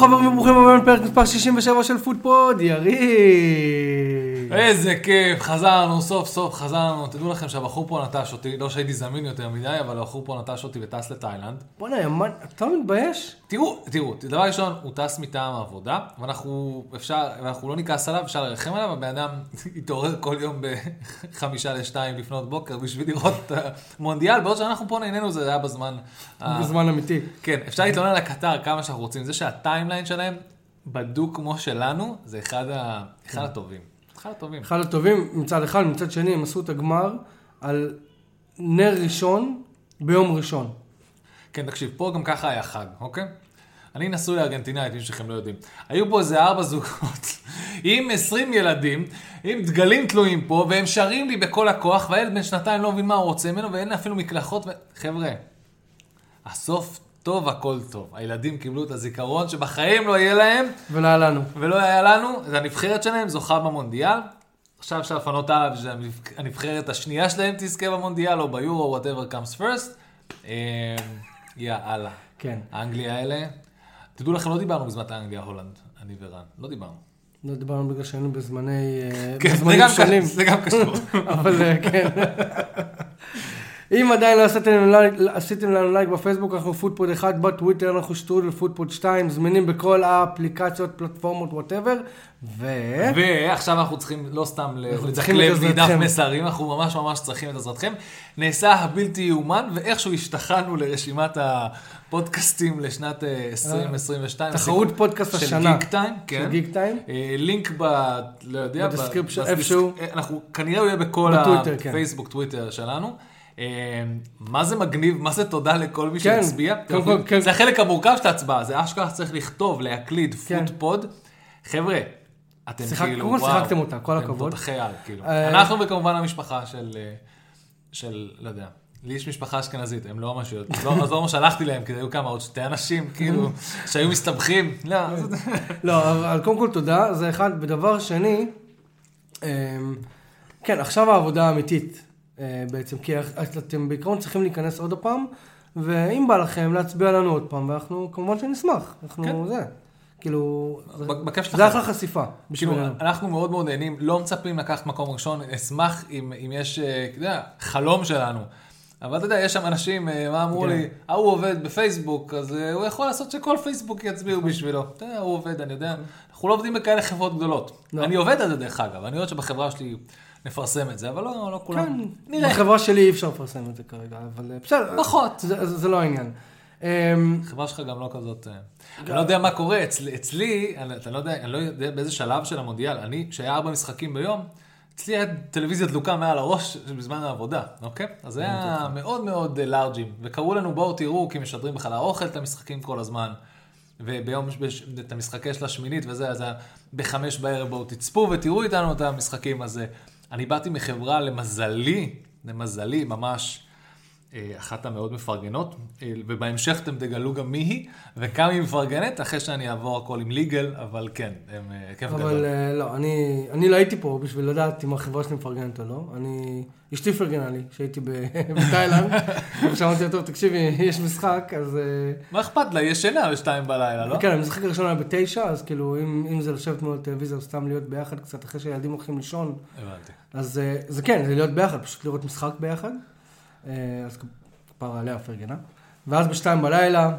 חברים וברוכים הבאים לפרק מספר 67 של פודפוד, יריב. איזה כיף, חזרנו, סוף סוף חזרנו. תדעו לכם שהבחור פה נטש אותי, לא שהייתי זמין יותר מדי, אבל הבחור פה נטש אותי וטס לתאילנד. בוא'נה, אתה לא מתבייש? תראו, תראו, דבר ראשון, הוא טס מטעם העבודה, ואנחנו, אפשר, ואנחנו לא נכעס עליו, אפשר לרחם עליו, הבן אדם התעורר כל יום בחמישה לשתיים לפנות בוקר בשביל לראות את המונדיאל, בעוד שאנחנו פה נהנינו, זה היה בזמן... בזמן אמיתי. כן, אפשר להתלונן על הקטר כמה שאנחנו רוצים. זה שה timeline שלהם בדוק כמו שלנו, זה אחד, ה... אחד הטובים. אחד הטובים. אחד הטובים מצד אחד, מצד שני הם עשו את הגמר על נר ראשון ביום ראשון. כן, תקשיב, פה גם ככה היה חג, אוקיי? אני נשוי לארגנטינאית, מי שלכם לא יודעים. היו פה איזה ארבע זוגות עם 20 ילדים, עם דגלים תלויים פה, והם שרים לי בכל הכוח, והילד בן שנתיים לא מבין מה הוא רוצה ממנו, ואין אפילו מקלחות. ו... חבר'ה, הסוף טוב, הכל טוב. הילדים קיבלו את הזיכרון שבחיים לא יהיה להם, ולא היה לנו. ולא היה לנו, זה הנבחרת שלהם זוכה במונדיאל. עכשיו אפשר לפנות עליו שהנבחרת השנייה שלהם תזכה במונדיאל, או ביורו, whatever comes first. אה, יאללה. כן. האנגליה האלה, תדעו לכם, לא דיברנו בזמן האנגליה הולנד, אני ורן, לא דיברנו. לא דיברנו בגלל שהיינו בזמני... אה, כן, זה בזמנים גם שונים. קשור, זה גם קשור. אבל אה, כן. אם עדיין לא עשיתם לנו לייק, עשיתם לנו לייק בפייסבוק, אנחנו פודפוד 1, בטוויטר אנחנו שטרודל פודפוד 2, זמינים בכל האפליקציות, פלטפורמות, whatever, ו... ועכשיו אנחנו צריכים לא סתם לדקלם מדף. מסרים, אנחנו ממש ממש צריכים את עזרתכם. נעשה הבלתי יאומן, ואיכשהו השתחלנו לרשימת הפודקאסטים לשנת אה, 2022. תחרות פודקאסט של השנה. גיק טיים, כן. של גיק טיים. אה, לינק ב... לא יודע, ב description, ב desc- איפשהו. אה, אנחנו, כנראה הוא יהיה בכל כן. הפייסבוק, טוויטר שלנו. מה זה מגניב, מה זה תודה לכל מי כן, שהצביע. קודם כל, כן. זה החלק המורכב של ההצבעה, זה אשכרה צריך לכתוב, להקליד, כן. פוטפוד. חבר'ה, אתם שיחק- כאילו, וואו. שיחקתם אותה, כל אתם הכבוד. תותחי על, כאילו. אה, אנחנו וכמובן המשפחה של, אה, של, לא יודע. לי יש משפחה אשכנזית, הם לא ממש יודעים, לא, אז לא ממש הלכתי להם, כי היו כמה עוד שתי אנשים, כאילו, שהיו מסתבכים. לא, זה- לא, אבל קודם כל תודה, זה אחד. ודבר שני, אמ, כן, עכשיו העבודה האמיתית בעצם, כי אתם בעיקרון צריכים להיכנס עוד פעם, ואם בא לכם להצביע לנו עוד פעם, ואנחנו כמובן שנשמח, אנחנו כן. זה, כאילו, זה- אחלה חשיפה כאילו. אנחנו מאוד מאוד נהנים, לא מצפים לקחת מקום ראשון, אשמח אם, אם יש, אה, אתה יודע, חלום שלנו. אבל אתה יודע, יש שם אנשים, אה, מה אמרו כן. לי, ההוא עובד בפייסבוק, אז אה, הוא יכול לעשות שכל פייסבוק יצביעו בשבילו. אתה יודע, הוא עובד, אני יודע. אנחנו לא עובדים בכאלה חברות גדולות. לא. אני עובד על זה דרך אגב, אני יודע שבחברה שלי נפרסם את זה, אבל לא, לא כולם. כן, נראה. בחברה שלי אי אפשר לפרסם את זה כרגע, אבל אה, בסדר. פחות. זה, זה, זה לא העניין. אמ, החברה שלך גם לא כזאת... אה, אני לא יודע מה קורה, אצלי, אצלי אתה לא יודע, אני לא יודע באיזה שלב של המונדיאל, אני, כשהיה ארבע משחקים ביום, אצלי היה טלוויזיה דלוקה מעל הראש בזמן העבודה, אוקיי? אז זה היה מאוד מאוד אה, לארג'ים, וקראו לנו בואו תראו, כי משדרים בחלל האוכל את המשחקים כל הזמן, וביום, את המשחקי של השמינית וזה, אז בחמש בערב בואו תצפו ותראו איתנו את המשחקים, אז אה, אני באתי מחברה, למזלי, למזלי, ממש... אה, אחת המאוד מפרגנות, אה, ובהמשך אתם תגלו גם מי היא, וכמה היא מפרגנת, אחרי שאני אעבור הכל עם ליגל, אבל כן, הם אה, כיף אבל גדול. אה, לא, אני, אני לא הייתי פה בשביל לדעת אם החברה שלי מפרגנת או לא. אני, אשתי פרגנה לי כשהייתי בתאילנד, ושמעתי אותו, תקשיבי, יש משחק, אז... מה אכפת לה? יש שינה בשתיים בלילה, לא? כן, המשחק הראשון היה בתשע, אז כאילו, אם, אם זה לשבת מול הטלוויזיה או סתם להיות ביחד קצת אחרי שהילדים הולכים לישון, הבנתי. אז זה כן, זה להיות ביחד, פשוט לראות משחק ביחד. אה, אז כפרה עליה פרגנה. ואז בשתיים בלילה,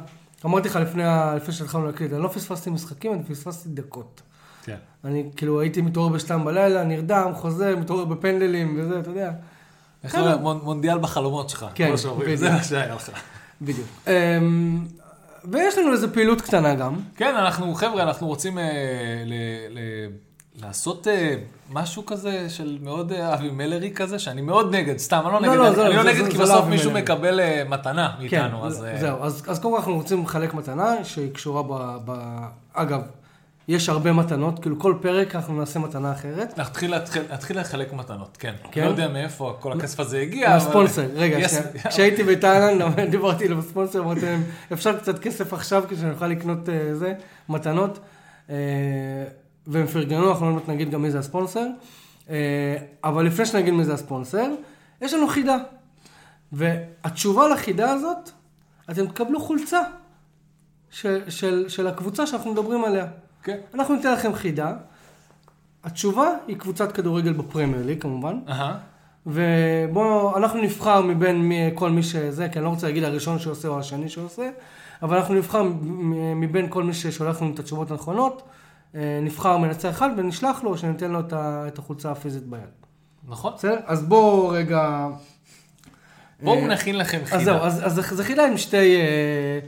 אמרתי לך לפני, לפני שהתחלנו להקליט, אני לא פספסתי משחקים, אני פספסתי דקות. כן. אני כאילו הייתי מתעורר בשתיים בלילה, נרדם, חוזר, מתעורר בפנדלים וזה, אתה יודע. איך זה מונ- מונדיאל בחלומות שלך, כן, בדיוק. זה מה שהיה לך. בדיוק. אמ, ויש לנו איזו פעילות קטנה גם. כן, אנחנו, חבר'ה, אנחנו רוצים אה, לעשות אה, משהו כזה של מאוד אה, אבי מלרי כזה, שאני מאוד נגד, סתם, אני לא לא, נגד, לא, אני- זה- אני לא זה- נגד, זה- כי זה לא בסוף אבי מישהו מלרי. מקבל אה, מתנה כן, מאיתנו, אז... אה, זהו. אז, אז קודם כל אנחנו רוצים לחלק מתנה שהיא קשורה ב... ב... אגב, יש הרבה מתנות, כאילו כל פרק אנחנו נעשה מתנה אחרת. נתחיל להתחיל- נתחיל לחלק מתנות, כן. כן? לא יודע מאיפה כל הכסף הזה הגיע, אבל... מהספונסר, רגע, Yes. שנייה. כשהייתי בתאילנד, דיברתי עם הספונסר, אמרתי להם, אפשר קצת כסף עכשיו כדי שנוכל לקנות אה, זה, מתנות. אה, והם פרגנו, אנחנו לא באמת נגיד גם מי זה הספונסר. אה, אבל לפני שנגיד מי זה הספונסר, יש לנו חידה. והתשובה לחידה הזאת, אתם תקבלו חולצה של, של, של הקבוצה שאנחנו מדברים עליה. כן. אנחנו ניתן לכם חידה. התשובה היא קבוצת כדורגל בפרמייר ליג כמובן. אהה. ובואו, אנחנו נבחר מבין מי, כל מי שזה, כי אני לא רוצה להגיד הראשון שעושה או השני שעושה, אבל אנחנו נבחר מבין כל מי ששולח לנו את התשובות הנכונות, נבחר מנצח אחד ונשלח לו, שניתן לו את החולצה הפיזית ביד. נכון? בסדר? אז בואו רגע... בואו אה, נכין לכם חידה. אז זהו, אז, אז זה- חידה עם שתי, אה,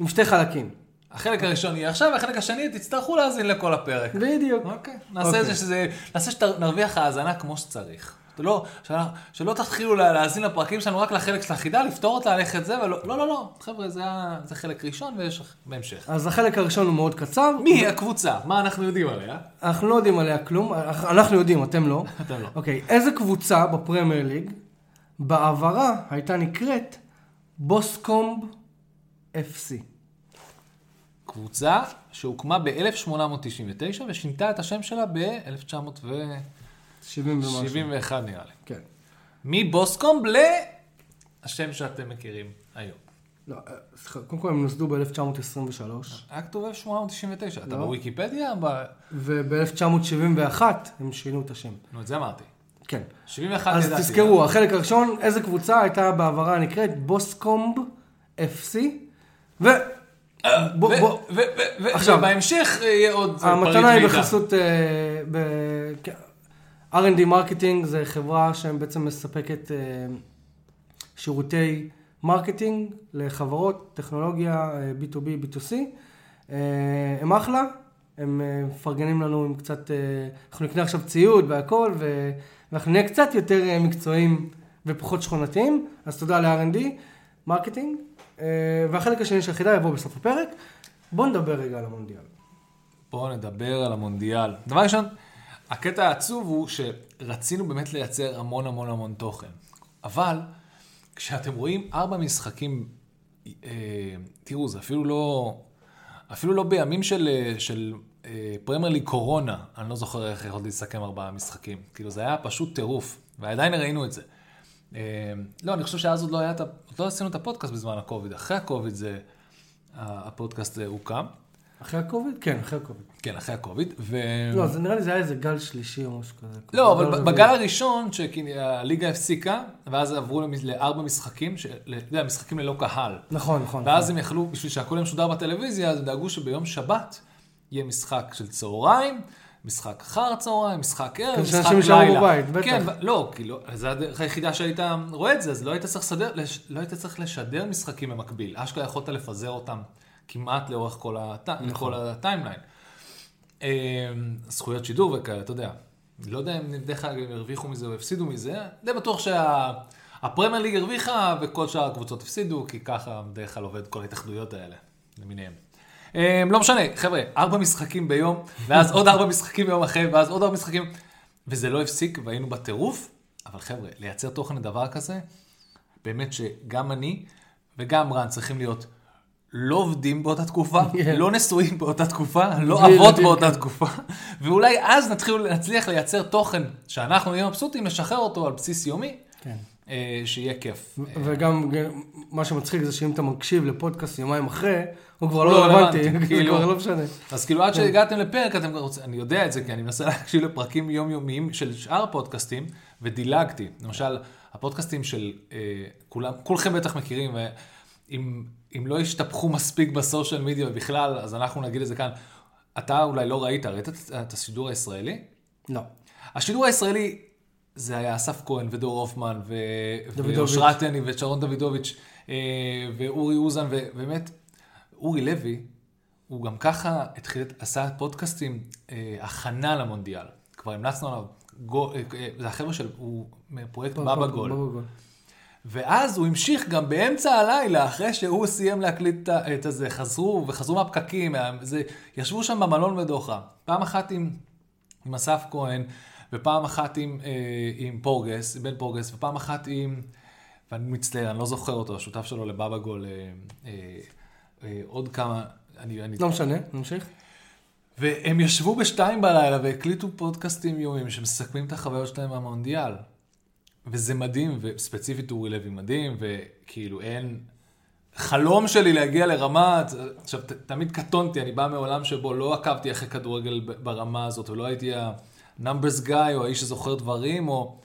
עם שתי חלקים. החלק הראשון יהיה עכשיו, והחלק השני תצטרכו להאזין לכל הפרק. בדיוק. אוקיי. נעשה אוקיי. שזה, נעשה שנרוויח האזנה כמו שצריך. שלא, שלא, שלא תתחילו לה- להאזין לפרקים שלנו רק לחלק של החידה, לפתור אותה, ללכת זה, ולא, לא, לא, לא. חבר'ה, זה, זה חלק ראשון ויש בהמשך. אז החלק הראשון הוא מאוד קצר. מי היא הקבוצה? מה אנחנו יודעים עליה? אנחנו לא יודעים עליה כלום, אנחנו יודעים, אתם לא. אתם לא. אוקיי, איזה קבוצה בפרמייר ליג בעברה הייתה נקראת בוסקומב FC? קבוצה שהוקמה ב-1899 ושינתה את השם שלה ב-1971 70 ומשהו. נראה לי. כן. מבוסקומב לשם שאתם מכירים היום. לא, אה, סליחה, קודם כל הם נוסדו ב-1923, היה כתוב 1899, אתה לא. בוויקיפדיה? ב- וב-1971 הם שינו את השם. נו, את זה אמרתי. כן. 71 אז ידעתי. תזכרו, החלק הראשון, איזה קבוצה הייתה בעברה נקראת בוסקומב FC, ו... בוא- ו- עכשיו, ובהמשך יהיה עוד פריט המתנה היא מידע. בחסות אה, כן, R&D marketing זה חברה שבעצם מספקת אה, שירותי marketing לחברות, טכנולוגיה, אה, B2B, B2C. אה, הם אחלה, הם מפרגנים לנו עם קצת, אנחנו נקנה עכשיו ציוד והכל, ואנחנו נהיה קצת יותר מקצועיים ופחות שכונתיים, אז תודה ל-R&D מרקטינג. והחלק השני של החידה יבוא בסוף הפרק. בואו נדבר רגע על המונדיאל. בואו נדבר על המונדיאל. דבר ראשון, הקטע העצוב הוא שרצינו באמת לייצר המון המון המון תוכן. אבל כשאתם רואים ארבע משחקים, אה, תראו, זה אפילו לא, אפילו לא בימים של, אה, של אה, פרמייר ליג קורונה, אני לא זוכר איך יכולתי לסכם ארבעה משחקים. כאילו, זה היה פשוט טירוף, ועדיין ראינו את זה. אה, לא, אני חושב שאז עוד לא היה, עוד לא עשינו את הפודקאסט בזמן הקוביד. אחרי הקוביד זה, הפודקאסט אה, הוקם. אחרי הקוביד? כן, אחרי הקוביד. כן, אחרי הקוביד. ו... לא, זה נראה לי זה היה איזה גל שלישי או משהו כזה. לא, אבל גל ב- בגל הראשון, שהליגה הפסיקה, ואז עברו לארבע משחקים, אתה יודע, משחקים ללא קהל. נכון, נכון. ואז הם יכלו, בשביל שהכל יהיה משודר בטלוויזיה, אז הם דאגו שביום שבת יהיה משחק של צהריים, משחק אחר הצהריים, משחק ערב, כדי משחק שאנשים יישארו לילה. בבית, בטח. כן, לא, כי לא, זו הדרך היחידה שהיית רואה את זה, אז לא היית צריך לסדר, לש- לא היית צריך לשדר משחקים במקביל. אשכרה יכולת לפזר אותם כמעט לאורך כל, הט... נכון. כל ה timeline. אה, זכויות שידור וכאלה, אתה יודע. לא יודע אם דרך אגב הם הרוויחו מזה או הפסידו מזה, די בטוח שהפרמייר ליג הרוויחה וכל שאר הקבוצות הפסידו, כי ככה בדרך כלל עובד כל ההתאחדויות האלה, למיניהם. אה, לא משנה, חבר'ה, ארבע משחקים ביום, ואז עוד ארבע משחקים ביום אחרי, ואז עוד ארבע משחקים, וזה לא הפסיק, והיינו בטירוף, אבל חבר'ה, לייצר תוכן לדבר כזה, באמת שגם אני וגם רן צריכים להיות לא עובדים באותה תקופה, כן. לא נשואים באותה תקופה, לא אבות באותה כן. תקופה, ואולי אז נתחיל, נצליח לייצר תוכן שאנחנו נהיה מבסוטים, לשחרר אותו על בסיס יומי, כן. אה, שיהיה כיף. וגם מה שמצחיק זה שאם אתה מקשיב לפודקאסט יומיים אחרי, הוא כבר לא לא רלוונטי, כאילו. כבר לא משנה. אז כאילו עד שהגעתם לפרק, אתם רוצים, אני יודע את זה, כי אני מנסה להקשיב לפרקים יומיומיים של שאר הפודקאסטים, ודילגתי. למשל, הפודקאסטים של אה, כולם, כולכם בטח מכירים, ואם אם לא השתפכו מספיק בסושיאל מדיה ובכלל, אז אנחנו נגיד את זה כאן. אתה אולי לא ראית, ראית את, את השידור הישראלי? לא. השידור הישראלי, זה היה אסף כהן ודור הופמן, ו... ואושרת טני ושרון דוידוביץ', אה, ואורי אוזן, ובאמת, אורי לוי, הוא גם ככה התחיל, עשה פודקאסטים, אה, הכנה למונדיאל. כבר המלצנו עליו, גו, אה, אה, זה החבר'ה של, הוא מפרויקט בבא גול. ואז הוא המשיך גם באמצע הלילה, אחרי שהוא סיים להקליט את- הזה, חזרו, וחזרו מהפקקים, מה- זה, ישבו שם במלון בדוחה. פעם אחת עם, עם אסף כהן, ופעם אחת עם, אה, עם פורגס, בן פורגס, ופעם אחת עם, ואני מצטער, אני לא זוכר אותו, השותף שלו לבבא גול, אה, אה, אה, עוד כמה, אני, אני לא משנה, נמשיך. והם ישבו בשתיים בלילה והקליטו פודקאסטים יומיים שמסכמים את החוויות שלהם מהמונדיאל. וזה מדהים, וספציפית אורי לוי מדהים, וכאילו אין... חלום שלי להגיע לרמה, עכשיו, ת- תמיד קטונתי, אני בא מעולם שבו לא עקבתי אחרי כדורגל ברמה הזאת, ולא הייתי ה-numbers guy, או האיש שזוכר דברים, או...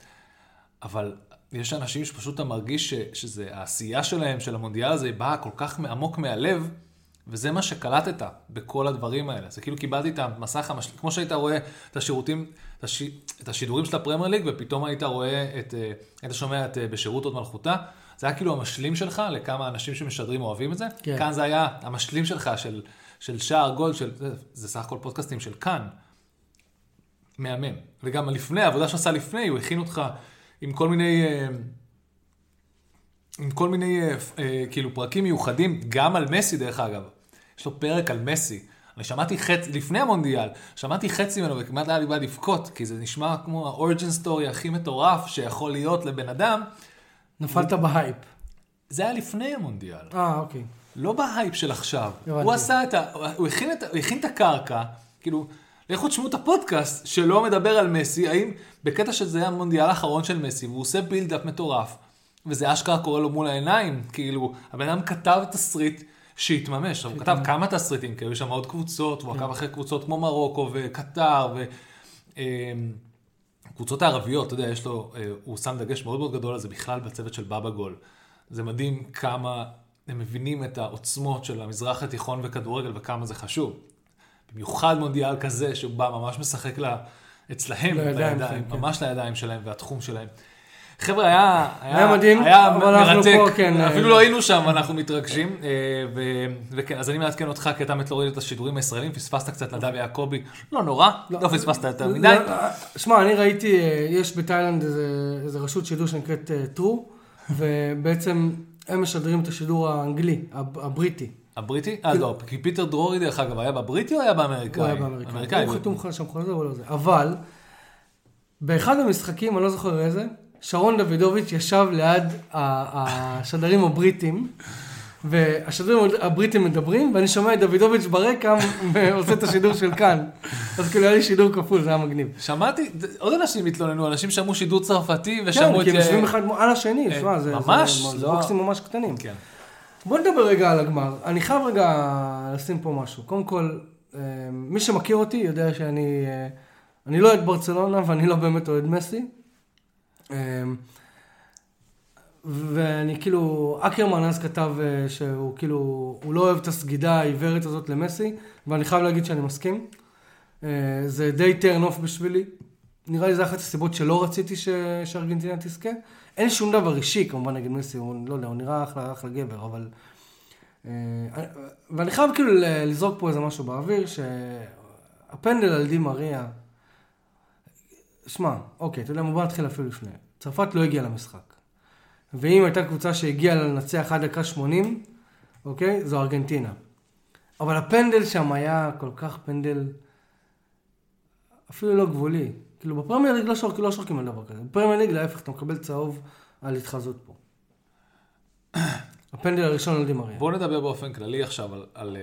אבל יש אנשים שפשוט אתה מרגיש ש, שזה, העשייה שלהם, של המונדיאל הזה, באה כל כך עמוק מהלב, וזה מה שקלטת בכל הדברים האלה. זה כאילו קיבלתי את המסך המשלים, כמו שהיית רואה את השירותים, את, הש, את השידורים של הפרמייר ליג, ופתאום היית רואה את, אה, היית שומע את אה, בשירות עוד מלכותה. זה היה כאילו המשלים שלך לכמה אנשים שמשדרים אוהבים את זה. כן. כאן זה היה המשלים שלך של, של שער גול, של, זה, זה סך הכל פודקאסטים של כאן. מהמם. וגם לפני, העבודה שעשה לפני, הוא הכין אותך עם כל מיני, אה, עם כל מיני, אה, אה, כאילו, פרקים מיוחדים, גם על מסי, דרך אגב. יש לו פרק על מסי. אני שמעתי חצי, לפני המונדיאל, שמעתי חצי ממנו וכמעט היה לי בעיה לבכות, כי זה נשמע כמו האוריג'ן סטורי הכי מטורף שיכול להיות לבן אדם. נפלת בהייפ. זה היה לפני המונדיאל. אה, אוקיי. לא בהייפ של עכשיו. הבנתי. הוא עשה את ה... הוא הכין את, הוא הכין את הקרקע, כאילו, לכו תשמעו את הפודקאסט שלא מדבר על מסי, האם בקטע שזה היה המונדיאל האחרון של מסי, והוא עושה buildup מטורף, וזה אשכרה קורה לו מול העיניים, כאילו, הבן אדם כתב תסריט שהתממש, הוא כתב כמה תסריטים, כי היו שם עוד קבוצות, כן. והוא עקב אחרי קבוצות כמו מרוקו וקטר, ו... אמ, הערביות, אתה יודע, יש לו, אה, הוא שם דגש מאוד מאוד גדול על זה בכלל בצוות של בבא גול. זה מדהים כמה הם מבינים את העוצמות של המזרח התיכון וכדורגל וכמה זה חשוב. במיוחד מונדיאל כזה, שהוא בא ממש משחק לה, אצלהם, לידיים לידיים, שלהם, כן. ממש לידיים שלהם והתחום שלהם. חבר'ה, היה, היה מדהים, היה אבל אנחנו מרתק, פה, כן, אפילו אה, לא היינו שם, אנחנו מתרגשים. אה, ו- וכן, אז אני מעדכן אותך, כי אתה מת להוריד את השידורים הישראלים, פספסת קצת נדב יעקבי, לא נורא, לא פספסת יותר מדי. לא, לא, שמע, אני ראיתי, אה, יש בתאילנד איזה, רשות שידור שנקראת טרו, ובעצם הם משדרים את השידור האנגלי, הב- הבריטי. הבריטי? אה, לא, כי פיטר דרורי, דרך אגב, היה בבריטי או היה באמריקאי? הוא היה באמריקאי. אמריקאי. הוא חתום לך שם חוזה או לא זה. אבל, באחד המשחקים, אני לא זוכר איזה, שרון דוידוביץ' ישב ליד השדרים הבריטים, והשדרים הבריטים מדברים, ואני שומע את דוידוביץ' ברקע ועושה את השידור של כאן. אז כאילו היה לי שידור כפול, זה היה מגניב. שמעתי, עוד אנשים התלוננו, אנשים שמעו שידור צרפתי ושמעו כן, את... כי הם אה, יושבים אחד על השני, אה, שמע, זה ממש, זה- לא- בוקסים ממש קטנים. כן. בוא נדבר רגע על הגמר. אני חייב רגע לשים פה משהו. קודם כל, אה, מי שמכיר אותי יודע שאני אה, אני לא אוהד ברצלונה ואני לא באמת אוהד מסי. אה, ואני כאילו, אקרמן אז כתב אה, שהוא כאילו, הוא לא אוהב את הסגידה העיוורת הזאת למסי, ואני חייב להגיד שאני מסכים. אה, זה די turn off בשבילי. נראה לי זה אחת הסיבות שלא רציתי ש... שארגנטינה תזכה. אין שום דבר אישי כמובן נגד מסי, הוא לא יודע, הוא נראה אחלה, אחלה גבר, אבל... אה, ואני חייב כאילו לזרוק פה איזה משהו באוויר, שהפנדל על די מריה, שמע, אוקיי, אתה יודע מה, בוא נתחיל אפילו לפני. צרפת לא הגיעה למשחק. ואם הייתה קבוצה שהגיעה לנצח עד דקה 80, אוקיי, זו ארגנטינה. אבל הפנדל שם היה כל כך פנדל, אפילו לא גבולי. כאילו בפרמייר ליג לא, שורק, לא שורקים על דבר כזה. בפרמייר ליג להפך, אתה מקבל צהוב על התחזות פה. הפנדל הראשון על די מריה. בואו נדבר באופן כללי עכשיו על, על, אה,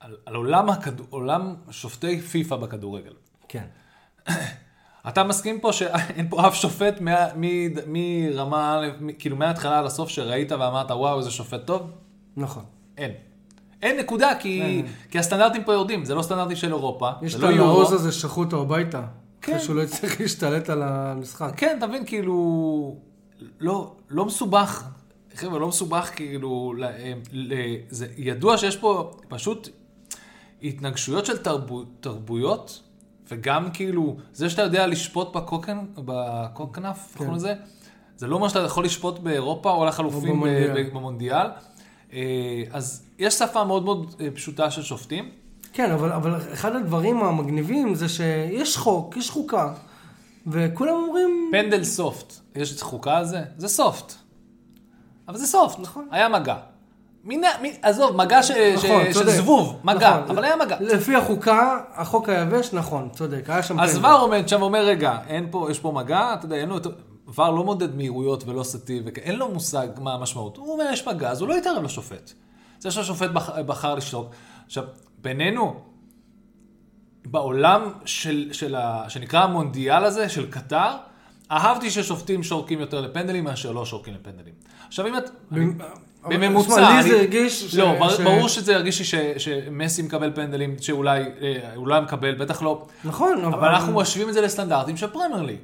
על, על עולם, הכד... עולם שופטי פיפא בכדורגל. כן. אתה מסכים פה שאין פה אף שופט מרמה כאילו מההתחלה עד הסוף שראית ואמרת וואו איזה שופט טוב? נכון. אין. אין נקודה כי, אין. כי הסטנדרטים פה יורדים, זה לא סטנדרטים של אירופה, יש את לא יורו. הנעוז הזה ששלחו אותו הביתה. כן. אחרי שהוא לא יצטרך להשתלט על המשחק. כן, אתה מבין, כאילו, לא, לא מסובך, חבר'ה, לא מסובך, כאילו, ל, ל, זה ידוע שיש פה פשוט התנגשויות של תרבו, תרבויות, וגם כאילו, זה שאתה יודע לשפוט בקוקן, בקוקנף, קוראים לזה? זה לא אומר שאתה יכול לשפוט באירופה או לחלופין במונדיאל. במונדיאל. אה, אז יש שפה מאוד מאוד אה, פשוטה של שופטים. כן, אבל, אבל אחד הדברים המגניבים זה שיש חוק, יש חוקה, וכולם אומרים... פנדל סופט, יש חוקה על זה? זה סופט. אבל זה סופט, נכון. היה מגע. מינה, מי, עזוב, מגע ש, נכון, ש, של. זבוב, מגע, נכון. אבל היה מגע. לפי החוקה, החוק היבש, נכון, צודק, היה שם... אז. ור עומד שם ואומר, רגע, אין פה, יש פה מגע, אתה יודע, אין לו. ור לא מודד מהירויות ולא סטי, אין לו מושג מה המשמעות. הוא אומר, יש מגע, אז הוא לא יתערב לשופט. זה שהשופט בח, בחר לשתוק. עכשיו, בינינו, בעולם של, של ה, שנקרא המונדיאל הזה, של קטר, אהבתי ששופטים שורקים יותר לפנדלים מאשר לא שורקים לפנדלים. עכשיו, אם את... אבל בממוצע. לי זה הרגיש לא, ברור שזה הרגיש לי שמסי מקבל פנדלים שאולי אה, הוא לא היה מקבל, בטח לא. נכון, אבל אנחנו משווים את זה לסטנדרטים של פרמייר ליג.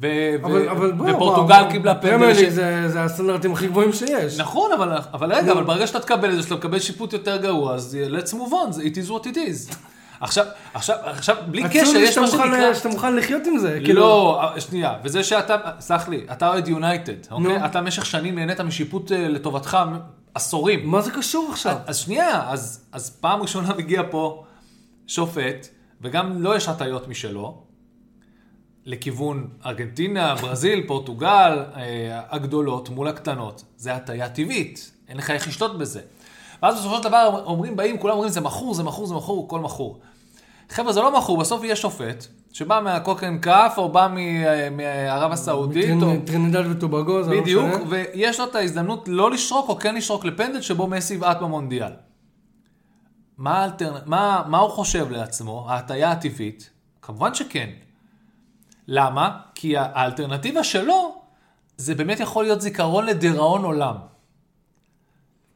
ו- אבל- ו- אבל בוא, ופורטוגל בוא, קיבלה פנדל. ש- זה זה הסטנדרטים הכי גבוהים שיש. נכון, אבל, אבל רגע, אבל ברגע שאתה תקבל את זה, שאתה מקבל שיפוט יותר גרוע, אז let's move on, it is what it is. עכשיו, עכשיו, עכשיו, בלי עצוב קשר, לי יש מה שנקרא... שאתה מוכן לחיות עם זה. כאילו, לא, שנייה, וזה שאתה, סלח לי, אתה אוהד יונייטד, אוקיי? אתה במשך שנים נהנית משיפוט אה, לטובתך עשורים. מה זה קשור עכשיו? אז שנייה, אז, אז פעם ראשונה מגיע פה שופט, וגם לו יש הטיות משלו, לכיוון ארגנטינה, ברזיל, פורטוגל, אה, הגדולות מול הקטנות. זה הטיה טבעית, אין לך איך לשלוט בזה. ואז בסופו של דבר אומרים, באים, כולם אומרים, זה מכור, זה מכור, זה מכור, הכל מכור. חבר'ה, זה לא מכור, בסוף יהיה שופט, שבא מהקוקן קאף, או בא מ- מערב הסעודית, או... טרינ- טרינדד וטובגו, זה לא בדיוק, משנה. ויש לו את ההזדמנות לא לשרוק או כן לשרוק לפנדל שבו מסי בעט במונדיאל. מה, האלטרנ... מה, מה הוא חושב לעצמו, ההטייה הטבעית? כמובן שכן. למה? כי האלטרנטיבה שלו, זה באמת יכול להיות זיכרון לדיראון עולם.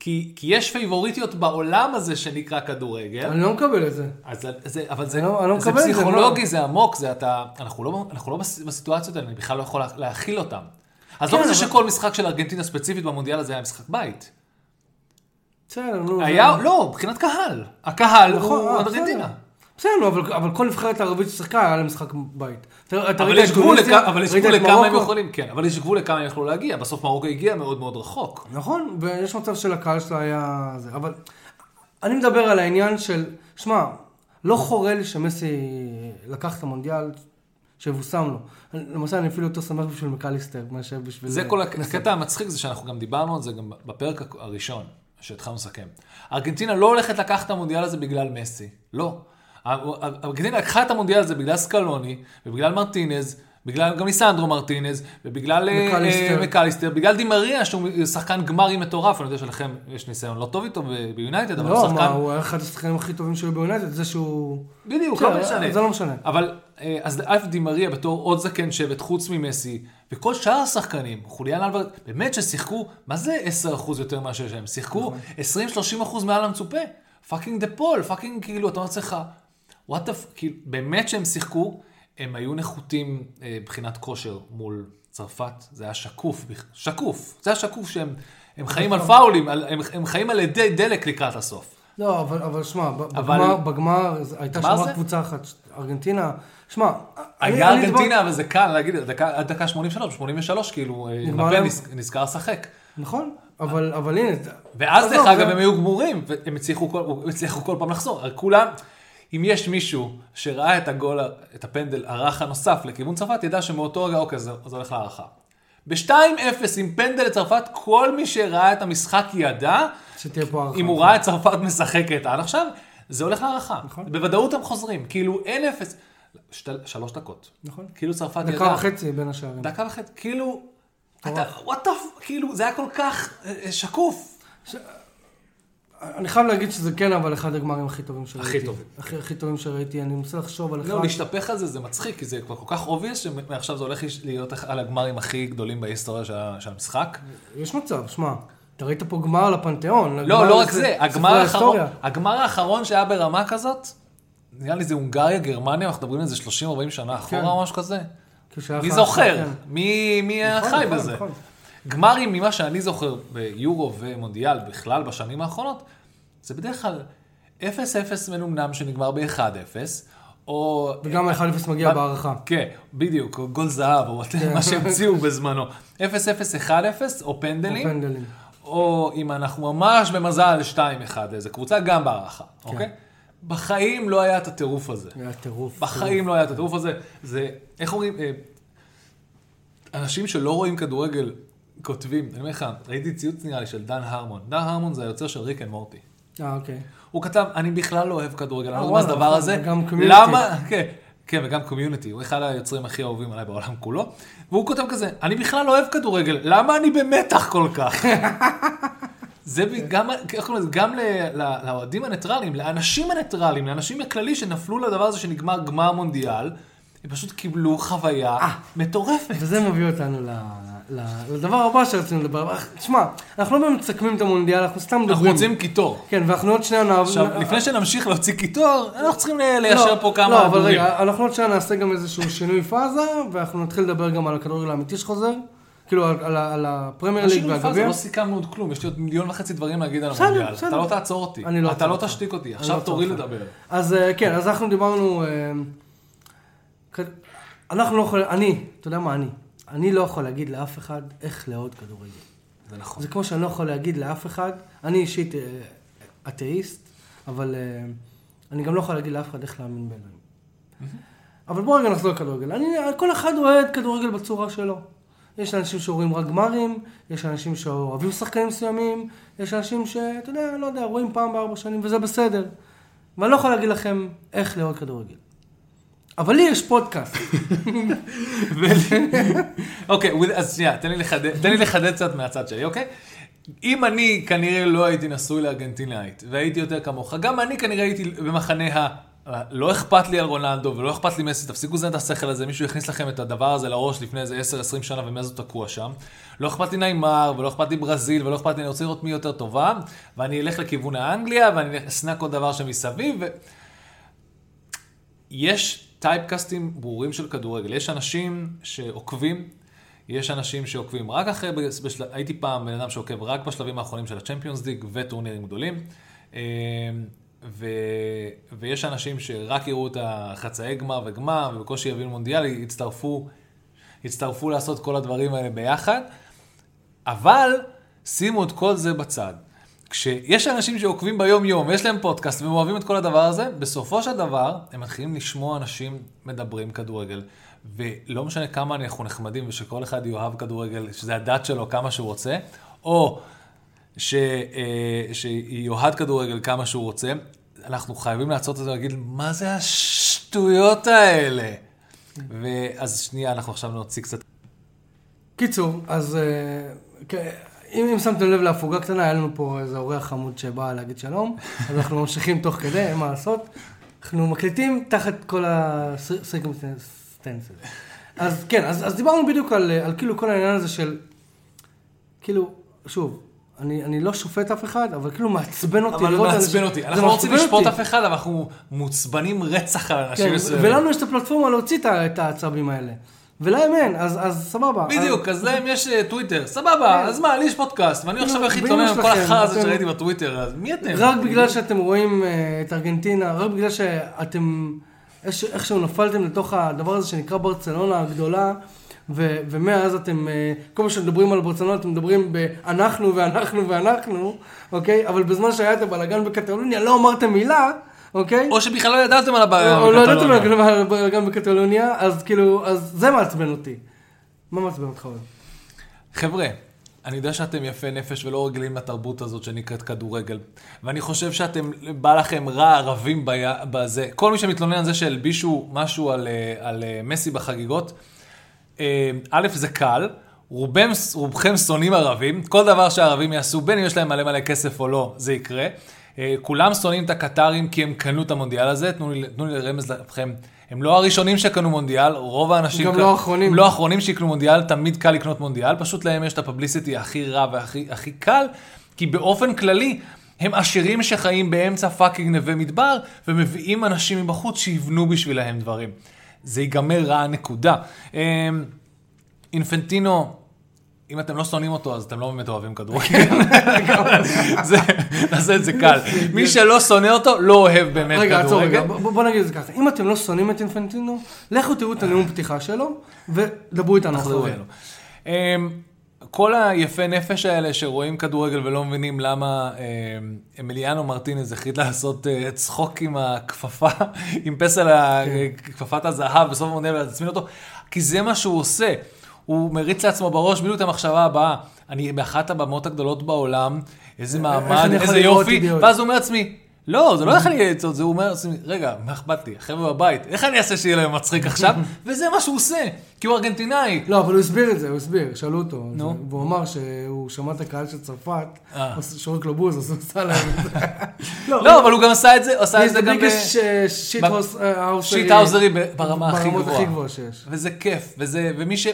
כי, כי יש פייבוריטיות בעולם הזה שנקרא כדורגל. אני לא מקבל את זה. אז זה, אבל זה, לא- לא זה את זה, פסיכולוגי, מה? זה עמוק, זה אתה, אנחנו לא, אנחנו לא בס- בסיטואציות האלה, אני בכלל לא יכול לה- להכיל אותם. אז לא כן, בזה אבל- שכל משחק של ארגנטינה ספציפית במונדיאל הזה היה משחק בית. בסדר, נו. היה, זה- לא, מבחינת קהל. הקהל נכון, הוא אה, ארגנטינה. בסדר. אבל אבל כל נבחרת ערבית ששיחקה היה לה משחק בית. אבל יש גבול לכמה הם? יכולים, כן, אבל יש גבול לכמה הם יכלו להגיע. בסוף מרוקו הגיע מאוד מאוד רחוק. נכון, ויש מצב שלקהל שלה היה זה, אבל אני מדבר על העניין של, שמע, לא חורה לי שמסי לקח את המונדיאל שיבושם לו. למעשה אני אפילו יותר שמח בשביל מקליסטר מאשר בשביל... זה כל. הקטע המצחיק זה שאנחנו גם דיברנו על זה גם בפרק הראשון, שהתחלנו לסכם. ארגנטינה לא הולכת לקחת את המונדיאל הזה בגלל מסי, לא. ארגנטינה לקחה את המונדיאל הזה בגלל סקלוני, ובגלל מרטינז, בגלל גם ליסנדרו מרטינז, ובגלל אה, מקליסטר. מקליסטר, בגלל דימריה שהוא שחקן גמרי מטורף, אני יודע שלכם יש ניסיון לא טוב איתו ביונייטד, אבל הוא לא, מה, שחקן... הוא היה אחד השחקנים הכי טובים שהיו ביונייטד, זה שהוא... בדיוק, לא משנה. זה לא משנה. אבל אה, אז א' דימריה בתור עוד זקן שבט חוץ ממסי, וכל שאר השחקנים, חוליאן אלברט, באמת ששיחקו, מה זה 10% יותר מאשר שהם? שיחקו נכון. 20-30% מעל המצופה. פאקינג דה פול, פאקינג כאילו, אתה אומר לעצמך, וואט הפ... כאילו, באמת שהם שיחקו, הם היו נחותים אה, מבחינת כושר מול צרפת, זה היה שקוף, שקוף, זה היה שקוף שהם הם חיים על פאולים, על- הם, הם חיים על אדי דלק לקראת הסוף. לא, אבל, אבל שמע, אבל- בגמר, בגמר הייתה שם? רק קבוצה אחת, ארגנטינה. שמע, היה אני ארגנטינה, אבל זה קל להגיד, עד דקה- דקה 83, 83, כאילו, אה, מפה נזכר לשחק. נכון, אבל, אבל הנה, ואז דרך אגב הם היו גמורים, והם הצליחו כל, הצליחו כל פעם לחזור. כולם, אם יש מישהו שראה את הגול, את הפנדל הרך הנוסף לכיוון צרפת, ידע שמאותו רגע, אוקיי, זה, זה הולך להערכה. ב-2-0 עם פנדל לצרפת, כל מי שראה את המשחק ידע, שתהיה פה הערכה. אם הוא ראה את צרפת משחקת עד עכשיו, זה הולך להערכה. נכון. בוודאות הם חוזרים, כאילו אין אפס. שת, שלוש דקות. נכון. כאילו צרפת ידעה. דקה וחצי בין השערים. דקה וחצי, כאילו, אתה, וואט כאילו, זה היה כל כך אה, שקוף. אני חייב להגיד שזה כן, אבל אחד הגמרים הכי טובים שראיתי. הכי טובים. הכי, הכי טובים שראיתי, אני מנסה לחשוב על אחד. לא, להשתפך על זה זה מצחיק, כי זה כבר כל כך obvious, שמעכשיו זה הולך להיות על הגמרים הכי גדולים בהיסטוריה של של המשחק. יש מצב, שמע, אתה ראית פה גמר לפנתיאון. לא, לא רק זה- זה, הגמר האחרון. הגמר האחרון שהיה ברמה כזאת, נראה לי זה הונגריה, גרמניה, אנחנו מדברים על זה 30-40 שנה אחורה או משהו כזה. מי זוכר? כן. מי מי היה נכון, חי נכון, בזה? נכון. גמרים, ממה שאני זוכר ביורו ומונדיאל בכלל בשנים האחרונות, זה בדרך כלל 0-0 מנומנם שנגמר ב-1-0, או... וגם ה-1-0 מגיע בהערכה. כן, בדיוק, או גול זהב, או כן. מה שהמציאו בזמנו. 0-0, 1-0, או פנדלים, או פנדלים. או אם אנחנו ממש במזל 2-1 לאיזה קבוצה, גם בהערכה, כן. אוקיי? בחיים לא היה את הטירוף הזה. היה טירוף. בחיים לא היה את הטירוף הזה. זה, איך אומרים, אה, אנשים שלא רואים כדורגל כותבים, אני אומר לך, ראיתי ציוץ נראה לי של דן הרמון. דן הרמון זה היוצר של ריק אנד מורטי. אה, אוקיי. הוא כתב, אני בכלל לא אוהב כדורגל, אני לא אה, יודע מה זה הדבר הזה. וגם community. למה? כן, כן, וגם קומיוניטי, הוא אחד היוצרים הכי אהובים עליי בעולם כולו. והוא כותב כזה, אני בכלל לא אוהב כדורגל, למה אני במתח כל כך? זה גם, איך קוראים לזה? גם לאוהדים הניטרלים, לאנשים הניטרלים, לאנשים הכללי שנפלו לדבר הזה שנגמר גמר מונדיאל, הם פשוט קיבלו חוויה אה. מטורפת. וזה מביא אותנו ל... לדבר הבא שרצינו לדבר. תשמע, אנחנו לא באמת מסכמים את המונדיאל, אנחנו סתם מדברים. אנחנו רוצים קיטור. כן, ואנחנו עוד שנייה נעבור... עכשיו, לפני שנמשיך להוציא קיטור, אנחנו צריכים ל- ליישר פה כמה לא, אבל. רגע, אנחנו עוד שנייה נעשה גם איזשהו שינוי פאזה, ואנחנו נתחיל לדבר גם על הכדורגל האמיתי שחוזר. כאילו, על- הפרמייר ליג והגביע. לא סיכמנו עוד כלום, יש לי עוד מיליון וחצי דברים להגיד על המונדיאל. אתה לא תעצור אותי. אני לא אתה לא. תשתיק אותי, אני עכשיו לא תורי. לדבר. אז אה, כן, אז אנחנו דיברנו... אה, אנחנו לא יכולים... אני, אתה יודע מה אני? אני לא יכול להגיד לאף אחד איך לאהוד כדורגל. זה נכון. זה כמו שאני לא יכול להגיד לאף אחד, אני אישית אה, אתאיסט, אבל אה, אני גם לא יכול להגיד לאף אחד איך להאמין באלוהים. אבל בואו רגע נחזור לכדורגל. אני, כל אחד אוהד כדורגל בצורה שלו. יש אנשים שרואים רק גמרים, יש אנשים שאוהבים שחקנים מסוימים, יש אנשים שאתה יודע, לא יודע, רואים פעם בארבע שנים וזה בסדר. ואני לא יכול להגיד לכם איך לאהוד כדורגל. אבל לי יש פודקאסט. אוקיי, אז שנייה, תן לי לחדד- קצת מהצד שלי, אוקיי? אם אני כנראה לא הייתי נשוי לארגנטינאית, והייתי יותר כמוך, גם אני כנראה הייתי במחנה ה... לא אכפת לי על רונלדו ולא אכפת לי מסי, תפסיקו לזיין את השכל הזה, מישהו יכניס לכם את הדבר הזה לראש לפני איזה 10-20 שנה ומאז הוא תקוע שם. לא אכפת לי ניימר, ולא אכפת לי ברזיל, ולא אכפת לי, אני רוצה לראות מי יותר טובה, ואני אלך לכיוון האנגליה, ואני אשנא כל דבר שמסביב, ו... יש טייפקאסטים ברורים של כדורגל. יש אנשים שעוקבים, יש אנשים שעוקבים רק אחרי, בשל... הייתי פעם בן אדם שעוקב רק בשלבים האחרונים של הצ'מפיונס ליג וטורנירים גדולים. אה, ו... ויש אנשים שרק יראו את החצאי גמר וגמר, ובקושי יביאו מונדיאל, יצטרפו, יצטרפו לעשות כל הדברים האלה ביחד. אבל שימו את כל זה בצד. כשיש אנשים שעוקבים ביום-יום, ויש להם פודקאסט, והם אוהבים את כל הדבר הזה, בסופו של דבר, הם מתחילים לשמוע אנשים מדברים כדורגל. ולא משנה כמה אנחנו נחמדים, ושכל אחד יאהב כדורגל, שזה הדת שלו כמה שהוא רוצה, או ש, אה, שיאהד כדורגל כמה שהוא רוצה, אנחנו חייבים לעצור את זה ולהגיד, מה זה השטויות האלה? ואז שנייה, אנחנו עכשיו נוציא קצת קיצור, אז אה, אם, אם שמתם לב להפוגה קטנה, היה לנו פה איזה אורח חמוד שבא להגיד שלום, אז אנחנו ממשיכים תוך כדי, אין מה לעשות. אנחנו מקליטים תחת כל הסירקומסטנסס. אז כן, אז, אז דיברנו בדיוק על, על כאילו כל העניין הזה של, כאילו, שוב, אני, אני לא שופט אף אחד, אבל כאילו מעצבן אותי אבל מעצבן אנשים- אותי. אנחנו לא רוצים לשפוט. אף אחד, אבל אנחנו מוצבנים רצח על אנשים כן, מסוימים. ולנו יש את הפלטפורמה להוציא את העצבים האלה. ולהם אין, אז, אז סבבה. בדיוק, אז להם יש אה, טוויטר, סבבה, אז מה, לי יש פודקאסט, ואני עכשיו הכי תומם עם כל החרא הזה אתם- שראיתי בטוויטר, אז מי אתם? רק בגלל שאתם רואים אה, את ארגנטינה, רק בגלל שאתם איכשהו נפלתם לתוך הדבר הזה שנקרא ברצלונה הגדולה, ו- ומאז אתם, אה, כל מה שמדברים על ברצלונה, אתם מדברים באנחנו ואנחנו ואנחנו, אוקיי? אבל בזמן שהיה את הבלאגן בקטלוניה לא אמרתם מילה, אוקיי? או שבכלל לא ידעתם על הבעיה. או לא ידעתם. על הבלאגן בקטלוניה, אז כאילו, אז זה מעצבן אותי. מה מעצבן אותך? אוהב? חבר'ה, אני יודע שאתם יפי נפש ולא רגילים לתרבות הזאת שנקראת כדורגל. ואני חושב שאתם, בא לכם רע ערבים בי- בזה. כל מי שמתלונן על זה שהלבישו משהו על, אה, על אה, מסי בחגיגות, אה, א', זה קל. רובם, רובכם שונאים ערבים, כל דבר שהערבים יעשו, בין אם יש להם מלא מלא כסף או לא, זה יקרה. אה, כולם שונאים את הקטרים כי הם קנו את המונדיאל הזה, תנו לי, תנו לי לרמז לכם, הם לא הראשונים שקנו מונדיאל, רוב האנשים... גם ק- לא האחרונים. הם לא האחרונים שיקנו מונדיאל, תמיד קל לקנות מונדיאל, פשוט להם יש את ה publicity הכי רע והכי הכי קל, כי באופן כללי, הם עשירים שחיים באמצע fucking נווה מדבר, ומביאים אנשים מבחוץ שיבנו בשבילהם דברים. זה ייגמר רע, נקודה. אמ, אינפנטינו, אם אתם לא שונאים אותו, אז אתם לא באמת אוהבים כדורגל. זה- נעשה את זה קל. מי שלא שונא אותו, לא אוהב באמת רגע, עצור רגע, כדורגל. בוא נגיד את זה ככה. אם אתם לא שונאים את אינפנטינו, לכו תראו את הנאום פתיחה שלו, ודברו איתנו אחרי. אלינו. אמ, כל היפי נפש האלה שרואים כדורגל ולא מבינים למה אמ, אמיליאנו מרטינז החליט לעשות אה, צחוק עם הכפפה, עם פסל כן. כפפת הזהב בסוף המונדיאל ולהצמין אותו, כי זה מה שהוא עושה. הוא מריץ לעצמו בראש בדיוק את המחשבה הבאה. אני באחת הבמות הגדולות בעולם, איזה מעמד, איזה יופי? ואז הוא אומר לעצמי, לא, זה לא איך אני אהיה עצות, זה הוא אומר לעצמי, רגע, מה אכפת לי, החבר'ה בבית, איך אני אעשה שיהיה להם מצחיק עכשיו? וזה מה שהוא עושה, כי הוא ארגנטינאי. לא, אבל הוא הסביר את זה, הוא הסביר, שאלו אותו. נו. זה- והוא אמר שהוא שמע את הקהל של צרפת, אה. שורק לו בוז, אז הוא עשה להם את זה. לא, אבל הוא גם עשה את זה, עשה את זה זה גם biggest shithousery ברמה הכי גבוהה. וזה כיף, וזה, ומי ש...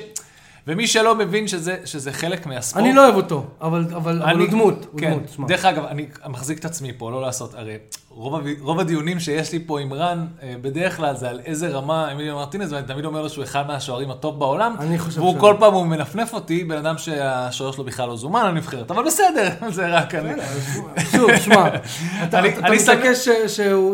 ומי שלא מבין שזה, שזה חלק מהספורט... אני לא אוהב אותו, אבל, אבל, אבל הוא דמות, הוא כן. דמות, שמע. דרך אגב, אני מחזיק את עצמי פה, לא לעשות, הרי רוב, רוב הדיונים שיש לי פה עם רן, אה, בדרך כלל זה על איזה רמה אמיליו מרטינז, ואני תמיד אומר לו שהוא אחד מהשוערים ה top בעולם. אני חושב והוא שלא. כל פעם הוא מנפנף אותי, בן אדם שהשוער שלו בכלל לא זומן לנבחרת, אבל בסדר, זה רק אני. שוב, שמע, אתה אני- אתה אני מסתכל ש-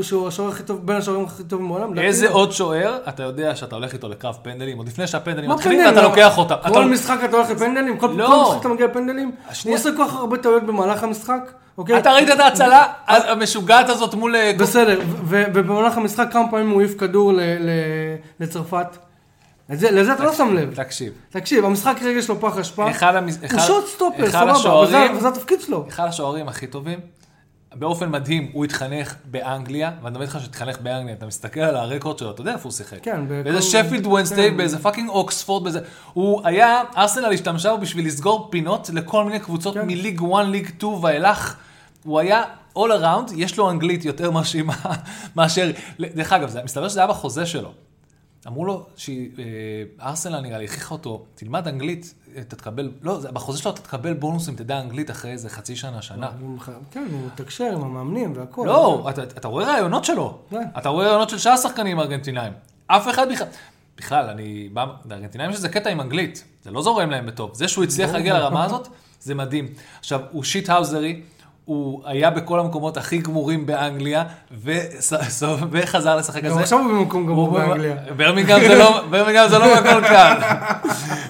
שהוא השוער הכי טוב, בין השוערים הכי טובים בעולם? איזה. עוד שוער, אתה יודע שאתה הולך איתו לקרב פנדלים, עוד לפני שהפנדלים מתחילים? ואתה. לוקח אותם. כל אתה- משחק אתה הולך לפנדלים? כל לא. כל משחק אתה מגיע לפנדלים? הוא. עושה כל כך הרבה טעויות במהלך המשחק, אוקיי? אתה ראית את ההצלה המשוגעת הזאת מול... אה, בסדר, ובמהלך המשחק כמה פעמים הוא העיף כדור ל- ל- לצרפת? לזה אתה לא שם לב. תקשיב, תקשיב, המשחק רגע שלו פח אשפה. הוא shot stopper, סבבה, וזה התפקיד שלו. אחד השוערים הכי טובים. באופן מדהים, הוא התחנך באנגליה, ואני מדבר איתך שהתחנך באנגליה, אתה מסתכל על הרקורד שלו, אתה יודע איפה הוא שיחק. כן, באיזה שפילד וונסדיי, כן. באיזה פאקינג אוקספורד, באיזה... הוא היה, ארסנל השתמשה בו בשביל לסגור פינות לכל מיני קבוצות כן. מ league 1, league 2 ואילך. הוא היה all around, יש לו אנגלית יותר מרשימה מאשר... דרך אגב, מסתבר שזה היה בחוזה שלו. אמרו לו שארסנל נראה לי הכריחה אותו, תלמד אנגלית, אתה תקבל, לא, זה- בחוזה שלו אתה תקבל בונוס אם תדע אנגלית אחרי איזה חצי שנה, שנה. כן, הוא מתקשר עם המאמנים והכל. לא, אתה, אתה רואה רעיונות שלו. כן. אתה רואה רעיונות של שאר שחקנים ארגנטינאים. אף אחד בכלל... בכלל, אני בא... לארגנטינאים יש איזה קטע עם אנגלית. זה לא זורם להם בטוב. זה שהוא הצליח להגיע לרמה הזאת, זה מדהים. עכשיו, הוא שיט-האוזרי, הוא היה בכל המקומות הכי גמורים באנגליה, וחזר לשחק על גם זה. עכשיו הוא במקום גמור באנגליה. ברמינגהם זה לא, זה לא מקום קל.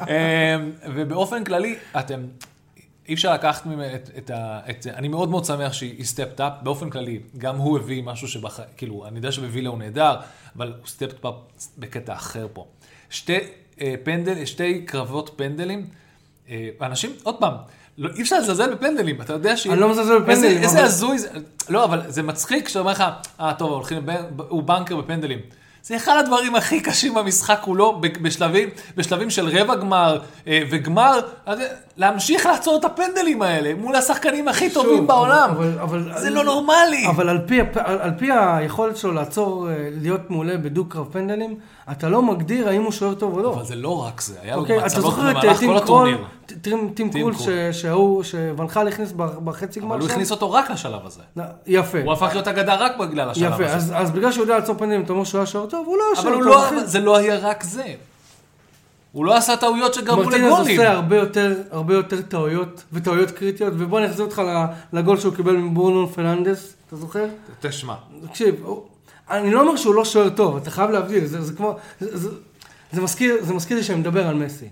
אמ, ובאופן כללי, אתם, אי אפשר לקחת ממנו את, את ה... את, אני מאוד מאוד שמח שהיא סטפט אפ, באופן כללי, גם הוא הביא משהו שבח... כאילו, אני יודע שבווילה הוא נהדר, אבל הוא סטפט אפ בקטע אחר פה. שתי אה, פנדל, שתי קרבות פנדלים, אה, אנשים, עוד פעם, לא, אי אפשר לזלזל בפנדלים, אתה יודע ש... אני לא מזלזל בפנדלים, איזה, אבל- הזוי זה, לא, אבל זה מצחיק שאתה אומר לך, אה, טוב, הולכים, הוא בנקר בפנדלים. זה אחד הדברים הכי קשים במשחק כולו, בשלבים, בשלבים של רבע גמר אה, וגמר, להמשיך לעצור את הפנדלים האלה מול השחקנים הכי שוב, טובים בעולם. אבל- אבל- זה לא נורמלי. אבל על פי, על, על פי היכולת שלו לעצור, אה, להיות מעולה בדו-קרב פנדלים, אתה לא מגדיר האם הוא שוער טוב או לא. אבל זה לא רק זה, היה לו אוקיי, הצלות במהלך כל הטורניר. טים- טים קרול קרול. ש- שההוא, שוונחל הכניס בחצי גמר אבל הוא שם? הכניס אותו רק לשלב הזה. לא, יפה. הוא הפך להיות אגדה רק בגלל השלב יפה, הזה. אז, אז בגלל שהוא יודע לעצור פנדלים, אתה אומר שהוא היה שוער טוב, הוא לא היה אבל שוער טוב. לא, אחי. זה לא היה רק זה. הוא לא עשה טעויות שגרמו מרטינז לגולים. עושה הרבה יותר, הרבה יותר טעויות, וטעויות קריטיות, ובוא אני אחזיר אותך לגול שהוא קיבל מברונו פרננדס, אתה זוכר? תשמע. תקשיב, אני לא אומר שהוא לא שוער טוב, אתה חייב להבדיל, זה, זה כמו, זה, זה, זה, מזכיר, זה מזכיר לי שאני מדבר על מסי.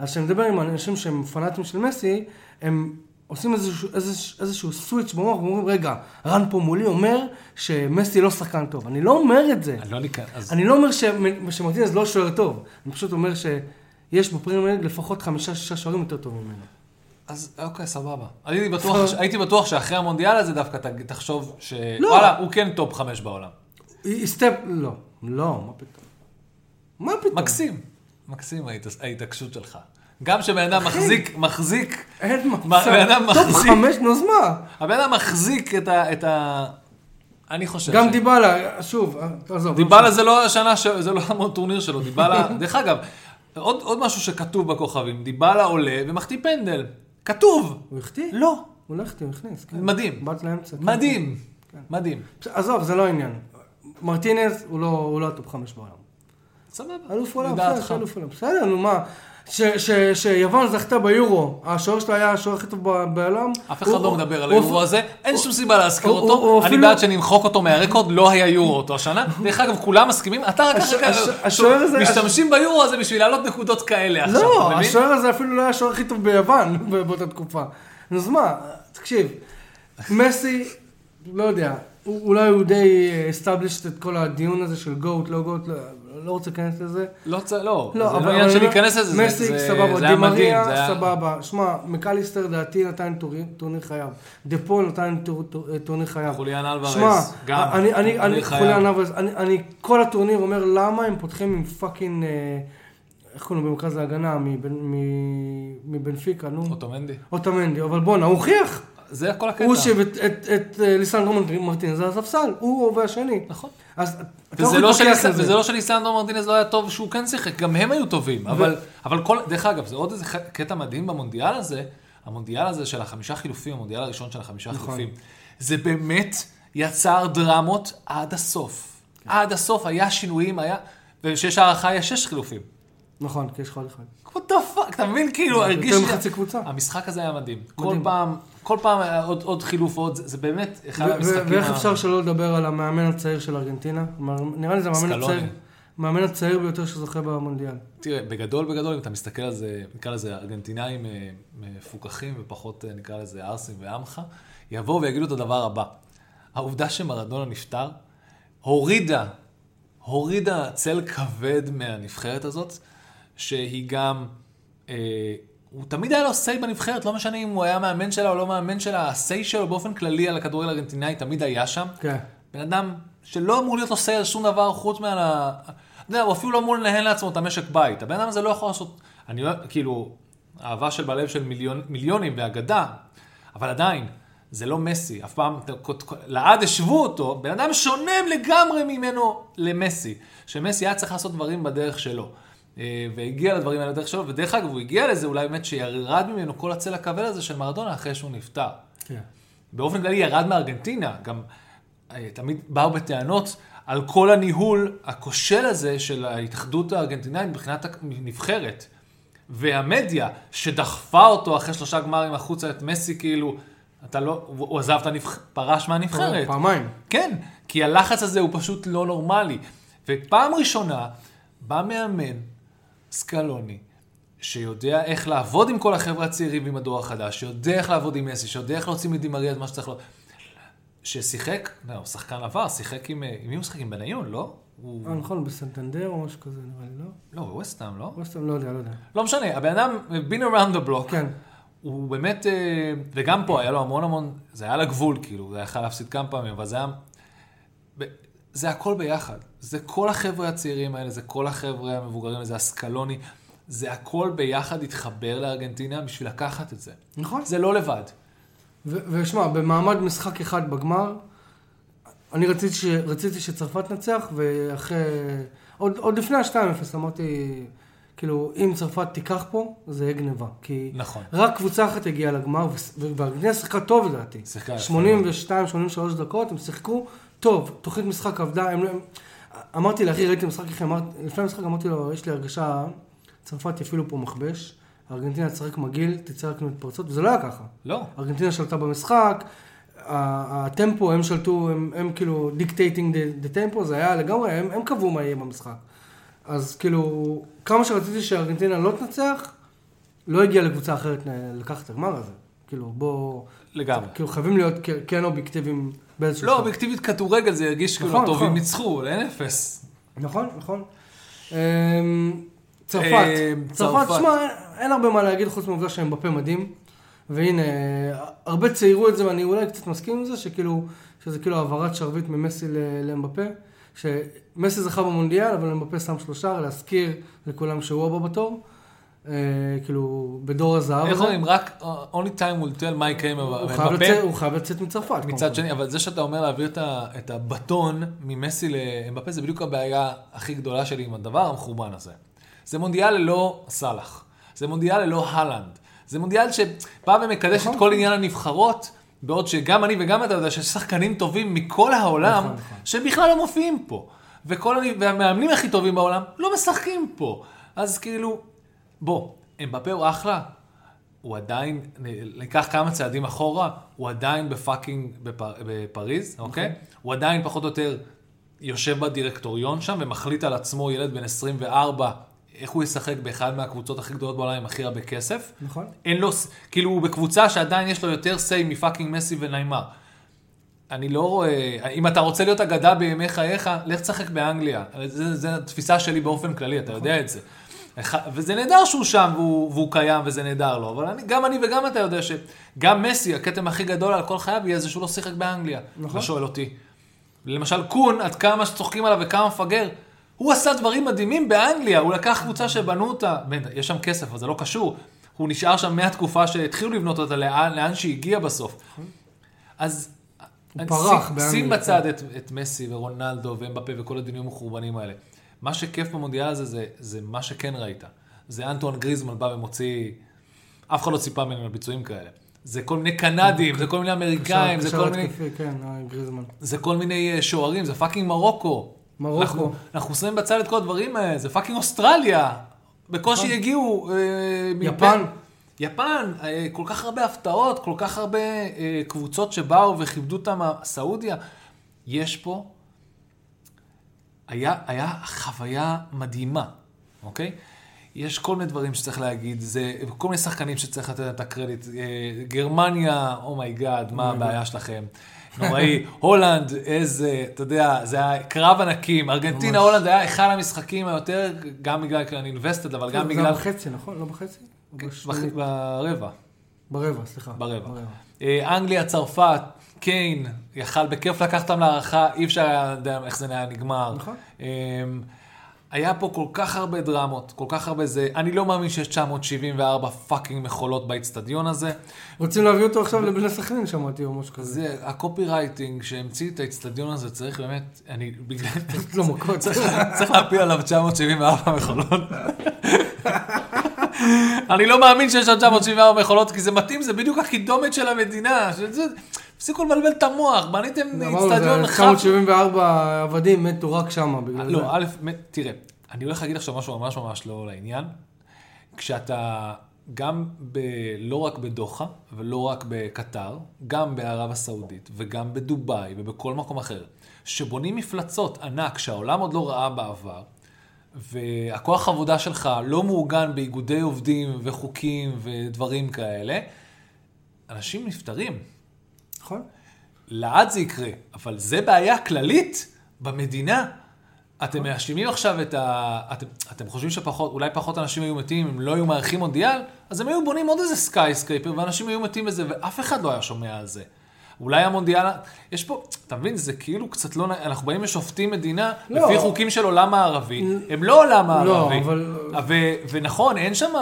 אז כשאני מדבר עם אנשים שהם פנאטים של מסי, הם עושים איזשהו, איזשהו, איזשהו סוויץ' במוח, ואומרים, רגע, רן פה מולי אומר שמסי לא שחקן טוב. אני לא אומר את זה. אני לא ניכנס. אז- אני לא אומר שמ- שמרטינז לא שוער טוב, אני פשוט אומר שיש בפרמייר ליג לפחות חמישה-שישה שוערים יותר טובים ממנו. אז אוקיי, סבבה. הייתי בטוח, הייתי בטוח שאחרי המונדיאל הזה דווקא ת- תחשוב ש... לא. וואלה, הוא כן top חמש בעולם. סתם, לא, לא, מה פתאום. מה פתאום? מקסים. מקסים ההת- ההתעקשות שלך. גם שבן אדם מחזיק, מחזיק, אין מה, בן אדם מצב. top מחזיק. חמש, נו מה? הבן אדם מחזיק את ה... את ה... אני חושב גם ש- דיבלה, שוב, אה, עזוב. דיבלה זה לא השנה, ש- זה לא הטורניר שלו, דיבלה, דרך אגב, עוד, עוד משהו שכתוב בכוכבים, דיבלה עולה ומחטיא פנדל. כתוב. הוא החטיא? לא. הוא לא החטיא, הוא הכניס. כן. מדהים. בת לאמצע. כן. מדהים. מדהים. בסדר, עזוב, זה לא העניין. מרטינז הוא לא- הוא לא ה top חמש בעולם. סבבה. אלוף עולם, לדעתך. בסדר, אלוף עולם. בסדר, נו מה. ש- ש- שיוון זכתה ביורו, השוער שלה היה השוער הכי טוב בעולם. אף אחד לא מדבר על היורו הזה, אין שום סיבה להזכיר אותו, אני בעד שנמחוק אותו מהרקורד, לא היה יורו אותו השנה. דרך אגב, כולם מסכימים, אתה רק משתמשים ביורו הזה בשביל להעלות נקודות כאלה עכשיו, לא, אתה מבין? השוער הזה אפילו לא היה השוער הכי טוב ביוון באותה תקופה. אז מה, תקשיב, מסי, לא יודע, אולי הוא די established את כל הדיון הזה של GOAT, לא GOAT, לא- רוצה להיכנס לזה. לא, לא, לא, זה. לא עניין של להיכנס לזה, זה- מסי, זה- סבבה, די מריה. סבבה. שמע, מקליסטר, לדעתי נתן טורניר- חייו. דה פול נתן טור- טור- טורניר חייו. חוליאן אלוורז, שמע, גם, אני, אני. חוליאן אלוורז, אני, כל הטורניר אומר למה הם פותחים עם fucking, אה, איך קוראים לו במרכז ההגנה, מבנפיקה, נו. אוטומנדי. אוטמנדי, אבל בואנה, הוא הוכיח. זה כל הקטע. הוא הושיב את- את- אה, ליסנדרו מרטינז על הספסל, הוא והשני. נכון. אז אתה לא וזה יכול לא, להתווכח שליס... על זה. וזה לא שליסנדרו מרטינז לא היה טוב שהוא כן שיחק, גם הם היו טובים. אבל, אבל כל, דרך אגב, זה עוד איזה קטע מדהים במונדיאל הזה, המונדיאל הזה של החמישה חילופים, המונדיאל הראשון של החמישה נכון. חילופים, זה באמת יצר דרמות עד הסוף. עד הסוף היה שינויים, היה, וכשיש הערכה יש שש חילופים. נכון, כי יש עוד אחד. what the fuck, אתה מבין? כאילו, הרגיש... יותר מחצי קבוצה. המשחק הזה היה מדהים. כל. פעם, כל פעם היה עוד, עוד חילוף, עוד, זה, זה באמת אחד המשחקים... ואיך אפשר שלא לדבר על המאמן הצעיר של ארגנטינה? נראה לי זה המאמן. הצעיר, המאמן הצעיר ביותר שזוכה במונדיאל. תראה, בגדול, בגדול, אם אתה מסתכל על זה, נקרא לזה ארגנטינאים אה, מפוקחים ופחות, אה, נקרא לזה ערסים ועמך, יבואו ויגידו את הדבר הבא. העובדה שמרדונה נפטר, הורידה, הורידה צל כבד מהנבחרת הזאת, שהיא גם, אה, הוא תמיד היה לו סיי בנבחרת, לא משנה אם הוא היה מאמן שלה או לא מאמן שלה, הסיי שלו באופן כללי על הכדורגל הארגנטינאי תמיד היה שם. כן. בן אדם שלא אמור להיות לו סיי על שום דבר חוץ מה... אתה יודע, הוא אפילו לא אמור לנהל לעצמו את המשק בית. הבן אדם הזה לא יכול לעשות... אני כאילו, אהבה של בלב של מיליון, מיליונים ואגדה, אבל עדיין, זה לא מסי. אף פעם, לעד השוו אותו, בן אדם שונה לגמרי ממנו למסי. שמסי היה צריך לעשות דברים בדרך שלו. אה, והגיע לדברים האלה בדרך שלו, ודרך אגב, הוא הגיע לזה אולי באמת שירד ממנו כל הצל הכבד הזה של מרדונה אחרי שהוא נפטר. כן. באופן כללי ירד מארגנטינה, גם אה, תמיד באו בטענות על כל הניהול הכושל הזה של ההתאחדות הארגנטינאית מבחינת הנבחרת. והמדיה שדחפה אותו אחרי שלושה גמרים החוצה את מסי, כאילו, אתה לא, הוא עזב את הנבחרת, פרש מהנבחרת. פעמיים. כן, כי הלחץ הזה הוא פשוט לא נורמלי. ופעם ראשונה בא מאמן, סקלוני, שיודע איך לעבוד עם כל החבר'ה הצעירים ועם הדור החדש, שיודע איך לעבוד עם מסי, שיודע איך להוציא מדימריה את מה שצריך לו. ששיחק, לא, הוא שחקן עבר, שיחק עם, אה, עם מי הוא שיחק? עם בניון, לא? הוא... אה, נכון, בסנטנדר או משהו כזה, נראה לי, לא? לא, בווסטהאם, לא? סתם, לא יודע, לא יודע. לא משנה, הבן אדם, been around the block. כן. הוא באמת, אה, וגם פה היה לו המון המון, זה היה לגבול, כאילו, זה היה יכול להפסיד כמה פעמים, אבל זה היה... זה הכל ביחד. זה כל החבר'ה הצעירים האלה, זה כל החבר'ה המבוגרים, זה הסקלוני, זה הכל ביחד התחבר לארגנטינה בשביל לקחת את זה. נכון. זה לא לבד. ושמע, במעמד משחק אחד בגמר, אני רציתי, ש... רציתי שצרפת תנצח, ואחרי... עוד, עוד לפני ה-2-0 אמרתי, כאילו, אם צרפת תיקח פה, זה יהיה גניבה. כי נכון. רק קבוצה אחת הגיעה לגמר, ו- וארגנטינה שיחקה טוב לדעתי. שיחקה יפה 82-83 דקות, הם שיחקו טוב, תוכנית משחק עבדה, הם... הם- אמרתי לאחי, ראיתי משחק אחרי, אמר... לפני המשחק אמרתי לו, יש לי הרגשה, צרפת יפעילו פה מכבש, ארגנטינה תשחק מגעיל, תצא רק מתפרצות, וזה לא היה ככה. לא. ארגנטינה שלטה במשחק, ה tempo, הם שלטו, הם, הם כאילו dictating the tempo, זה היה לגמרי, הם, הם קבעו מה יהיה במשחק. אז כאילו, כמה שרציתי שארגנטינה לא תנצח, לא הגיעה לקבוצה אחרת לקחת את הגמר הזה. כאילו, בוא... לגמרי. כאילו, חייבים להיות כן אובייקטיביים באיזשהו לא. אובייקטיבית כדורגל זה הרגיש כאילו נכון, הטובים נכון. ניצחו, אין אפס. נכון, נכון. אמ, צרפת, אמ, צרפת, צרפת. שמע, אין הרבה מה להגיד חוץ מהעובדה שהם בפה מדהים. והנה, הרבה ציירו את זה, ואני אולי קצת מסכים עם זה, שכאילו, שזה כאילו העברת שרביט ממסי לאמבפה. שמסי זכה במונדיאל, אבל אמבפה שם שלושה, להזכיר לכולם שהוא הבא בתור. אה, כאילו, בדור הזהב איך. אומרים? רק uh, only time will tell מה יקרה עם אמבפה. הוא חייב לצאת מצרפת. מצד. שני, אבל זה שאתה אומר להעביר את הבטון ממסי לאמבפה, זה בדיוק הבעיה הכי גדולה שלי עם הדבר המחורבן הזה. זה מונדיאל ללא סאלח. זה מונדיאל ללא הלנד. זה מונדיאל שבא ומקדש נכון. את כל עניין הנבחרות, בעוד שגם אני וגם אתה יודע שיש שחקנים טובים מכל העולם, נכון, נכון. שבכלל לא מופיעים פה. וכל הנ... והמאמנים הכי טובים בעולם לא משחקים פה. אז כאילו, בוא, אמבפה הוא אחלה, הוא עדיין, ניקח כמה צעדים אחורה, הוא עדיין בפאקינג בפר, בפריז, אוקיי? הוא עדיין פחות או יותר יושב בדירקטוריון שם ומחליט על עצמו, ילד בן 24, איך הוא ישחק באחד מהקבוצות הכי גדולות בעולם עם הכי הרבה כסף. נכון. אין לו, כאילו הוא בקבוצה שעדיין יש לו יותר סיי מפאקינג מסי וניימר. אני לא רואה, אם אתה רוצה להיות אגדה בימי חייך, לך תשחק באנגליה. זה התפיסה שלי באופן כללי, אתה יודע את זה. וזה נהדר שהוא שם והוא, והוא קיים וזה נהדר לו, אבל אני, גם אני וגם אתה יודע שגם מסי, הכתם הכי גדול על כל חייו יהיה זה שהוא לא שיחק באנגליה. נכון. אתה שואל אותי. למשל קון, עד כמה שצוחקים עליו וכמה מפגר, הוא עשה דברים מדהימים באנגליה, הוא לקח קבוצה שבנו אותה, בטח, יש שם כסף, אבל זה לא קשור. הוא נשאר שם מהתקופה שהתחילו לבנות אותה לאן, לאן שהגיע בסוף. אז... הוא פרח באנגליה, שים כן. בצד את, את מסי ורונלדו ואמבפה וכל הדיונים החורבנים האלה. מה שכיף במונדיאל הזה זה, זה מה שכן ראית. זה אנטואן גריזמן בא ומוציא... אף אחד לא ציפה ממנו לביצועים כאלה. זה כל מיני קנדים, זה כל מיני אמריקאים, זה קשר כל מיני... כן, אה. זה כל מיני אה, שוערים, זה fucking מרוקו. מרוקו. אנחנו, שמים בצד את כל הדברים האלה, זה fucking אוסטרליה. בקושי נכון. הגיעו... אה, יפן. יפן, אה, כל כך הרבה הפתעות, כל כך הרבה אה, קבוצות שבאו וכיבדו אותם, סעודיה. יש פה, היה, היה חוויה מדהימה, אוקיי? יש כל מיני דברים שצריך להגיד, זה כל מיני שחקנים שצריך לתת את הקרדיט. אה, גרמניה, oh my god, מה הבעיה שלכם? נוראי, הולנד, איזה, אתה יודע, זה היה קרב ענקים. ארגנטינה, הולנד היה אחד המשחקים היותר, גם בגלל כי אני invested, אבל גם זה בגלל... היה בחצי, נכון? לא בחצי? בח- בשמינית. ברבע. ברבע, סליחה. ברבע. אה, אנגליה, צרפת, קיין, יכל בכיף לקחת אותם להארכה, אי אפשר היה לדעת איך זה היה נגמר. נכון. אה, היה פה כל כך הרבה דרמות, כל כך הרבה זה, אני לא מאמין שיש 974 fucking מכולות באיצטדיון הזה. רוצים להביא אותו עכשיו לבני סכנין, שמעתי, או משהו כזה. זה, ה copywriting שהמציא את האיצטדיון הזה צריך באמת, אני, בגלל. צריך, צריך להפיל עליו 974 מכולות. אני לא מאמין שיש עוד 974 מכולות, כי זה מתאים, זה בדיוק הקידומת של המדינה. תפסיקו לבלבל את המוח, בניתם איצטדיון זה חף. 974 עבדים מתו רק שמה, בגלל זה. לא, א', תראה, אני הולך להגיד עכשיו משהו ממש ממש לא לעניין. כשאתה גם ב... לא רק בדוחה, ולא רק בקטר, גם בערב הסעודית, וגם בדובאי, ובכל מקום אחר, שבונים מפלצות ענק שהעולם עוד לא ראה בעבר, והכוח העבודה שלך לא מעוגן באיגודי עובדים וחוקים ודברים כאלה, אנשים נפטרים. נכון? לעד זה יקרה, אבל זה בעיה כללית במדינה. אתם מאשימים עכשיו את ה... אתם, אתם חושבים שפחות, אולי פחות אנשים היו מתים אם לא היו מארחים מונדיאל? אז הם היו בונים עוד איזה skyscraper ואנשים היו מתים בזה ואף אחד לא היה שומע על זה. אולי המונדיאל, יש פה, אתה מבין, זה כאילו קצת לא, אנחנו באים ושופטים מדינה לא. לפי חוקים של עולם הערבי, הם לא עולם לא, הערבי. אבל- ו- ונכון, אין שם,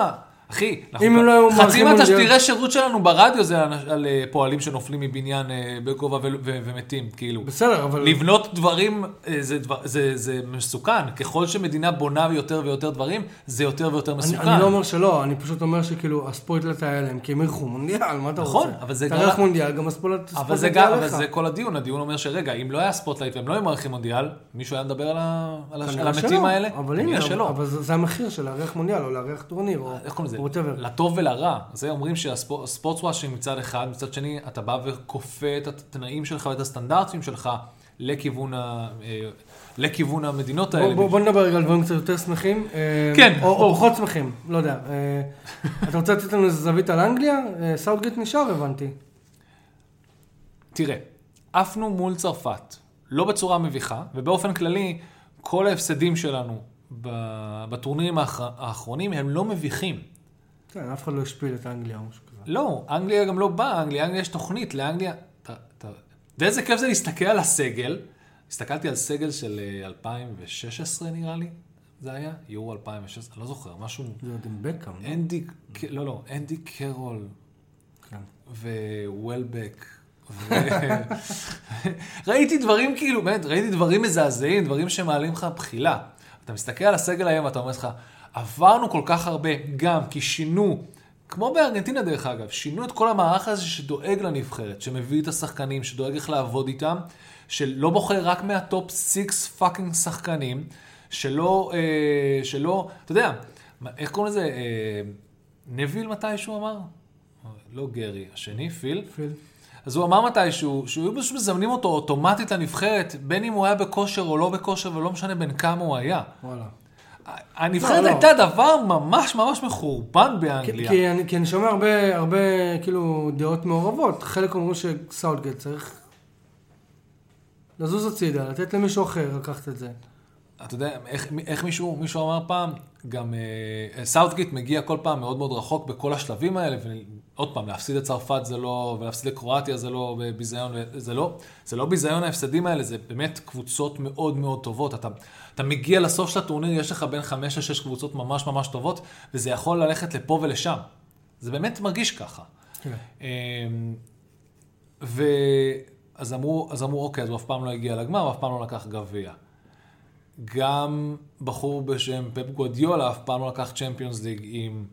אחי, אנחנו- לא חצי מהתשדירי שירות שלנו ברדיו זה על, על אה, פועלים שנופלים מבניין אה, בגובה ו- ו- ומתים, כאילו. בסדר, אבל... לבנות דברים אה, זה, דבר, זה, זה מסוכן. ככל שמדינה בונה יותר ויותר דברים, זה יותר ויותר אני, מסוכן. אני לא אומר שלא, אני פשוט אומר שכאילו הספוילט היה להם, כי הם אירחו מונדיאל, מה אתה נכון, רוצה? אבל זה תארח גם- מונדיאל, גם הספוילט אבל זה גם, אבל. זה כל הדיון. הדיון אומר שרגע, אם לא היה spotlight והם לא היו מארחים מונדיאל, מישהו היה מדבר על, ה, על, המתים האלה? אבל הנה. אבל זה זה המחיר של לארח מונדיאל, או לארח טורניר, או איך קוראים לזה? Whatever. לטוב ולרע. זה אומרים שה sportwashing מצד אחד, מצד שני, אתה בא וכופה את התנאים שלך ואת הסטנדרטים שלך לכיוון, ה, אה, לכיוון המדינות האלה. בוא- בוא בוא נדבר רגע על דברים קצת יותר שמחים. אה, כן, או- או. פחות שמחים, לא יודע. אה, אתה רוצה לתת לנו איזה זווית על אנגליה? סאוטגייט נשאר, הבנתי. תראה, עפנו מול צרפת, לא בצורה מביכה, ובאופן כללי, כל ההפסדים שלנו בטורנירים האחר- האחרונים הם לא מביכים. כן, אף אחד לא השפיל את אנגליה או משהו כזה. לא, אנגליה גם לא באה, אנגליה, אנגליה יש תוכנית, לאנגליה... אתה אתה- אתה יודע איזה כיף זה להסתכל על הסגל? הסתכלתי על סגל של אה, 2016 נראה לי, זה היה? יורו 2016, אני לא זוכר, משהו... זה עוד עם בקאם, לא? אנדי, לא, לא, אנדי קרול כן. ווולבק. ו... ראיתי דברים כאילו, באמת, ראיתי דברים מזעזעים, דברים שמעלים לך בחילה. אתה מסתכל על הסגל היום ואתה אומר לך, עברנו כל כך הרבה, גם כי שינו, כמו בארגנטינה דרך אגב, שינו את כל המערך הזה שדואג לנבחרת, שמביא את השחקנים, שדואג איך לעבוד איתם, שלא בוחר רק מה top six fucking שחקנים, שלא, אה, שלא, אתה יודע, איך קוראים לזה? אה, נביל מתישהו אמר? לא גרי, השני, פיל. פיל. אז הוא אמר מתישהו, שהיו פשוט מזמנים אותו אוטומטית לנבחרת, בין אם הוא היה בכושר או לא בכושר, ולא משנה בין כמה הוא היה. וואלה. הנבחרת לא, לא. הייתה דבר ממש ממש מחורבן כי, באנגליה. כי, אני, כי אני שומע הרבה, הרבה כאילו דעות מעורבות. חלק אומרים שסאוטגייט צריך לזוז הצידה, לתת למישהו אחר לקחת את זה. אתה יודע, איך, איך מישהו, מישהו אמר פעם, גם אה, סאוטגיט מגיע כל פעם מאוד מאוד רחוק בכל השלבים האלה, ועוד פעם, להפסיד את צרפת זה לא, ולהפסיד לקרואטיה זה לא ביזיון, זה לא, זה לא ביזיון ההפסדים האלה, זה באמת קבוצות מאוד מאוד טובות. אתה, אתה מגיע לסוף של הטורניר, יש לך בין חמש לשש קבוצות ממש ממש טובות, וזה יכול ללכת לפה ולשם. זה באמת מרגיש ככה. כן. אמ, ואז אמרו, אז אמרו, אוקיי, אז הוא אף פעם לא הגיע לגמר, הוא אף פעם לא לקח גביע. גם בחור בשם פפ גווארדיולה אף פעם לא לקח צ'מפיונס ליג עם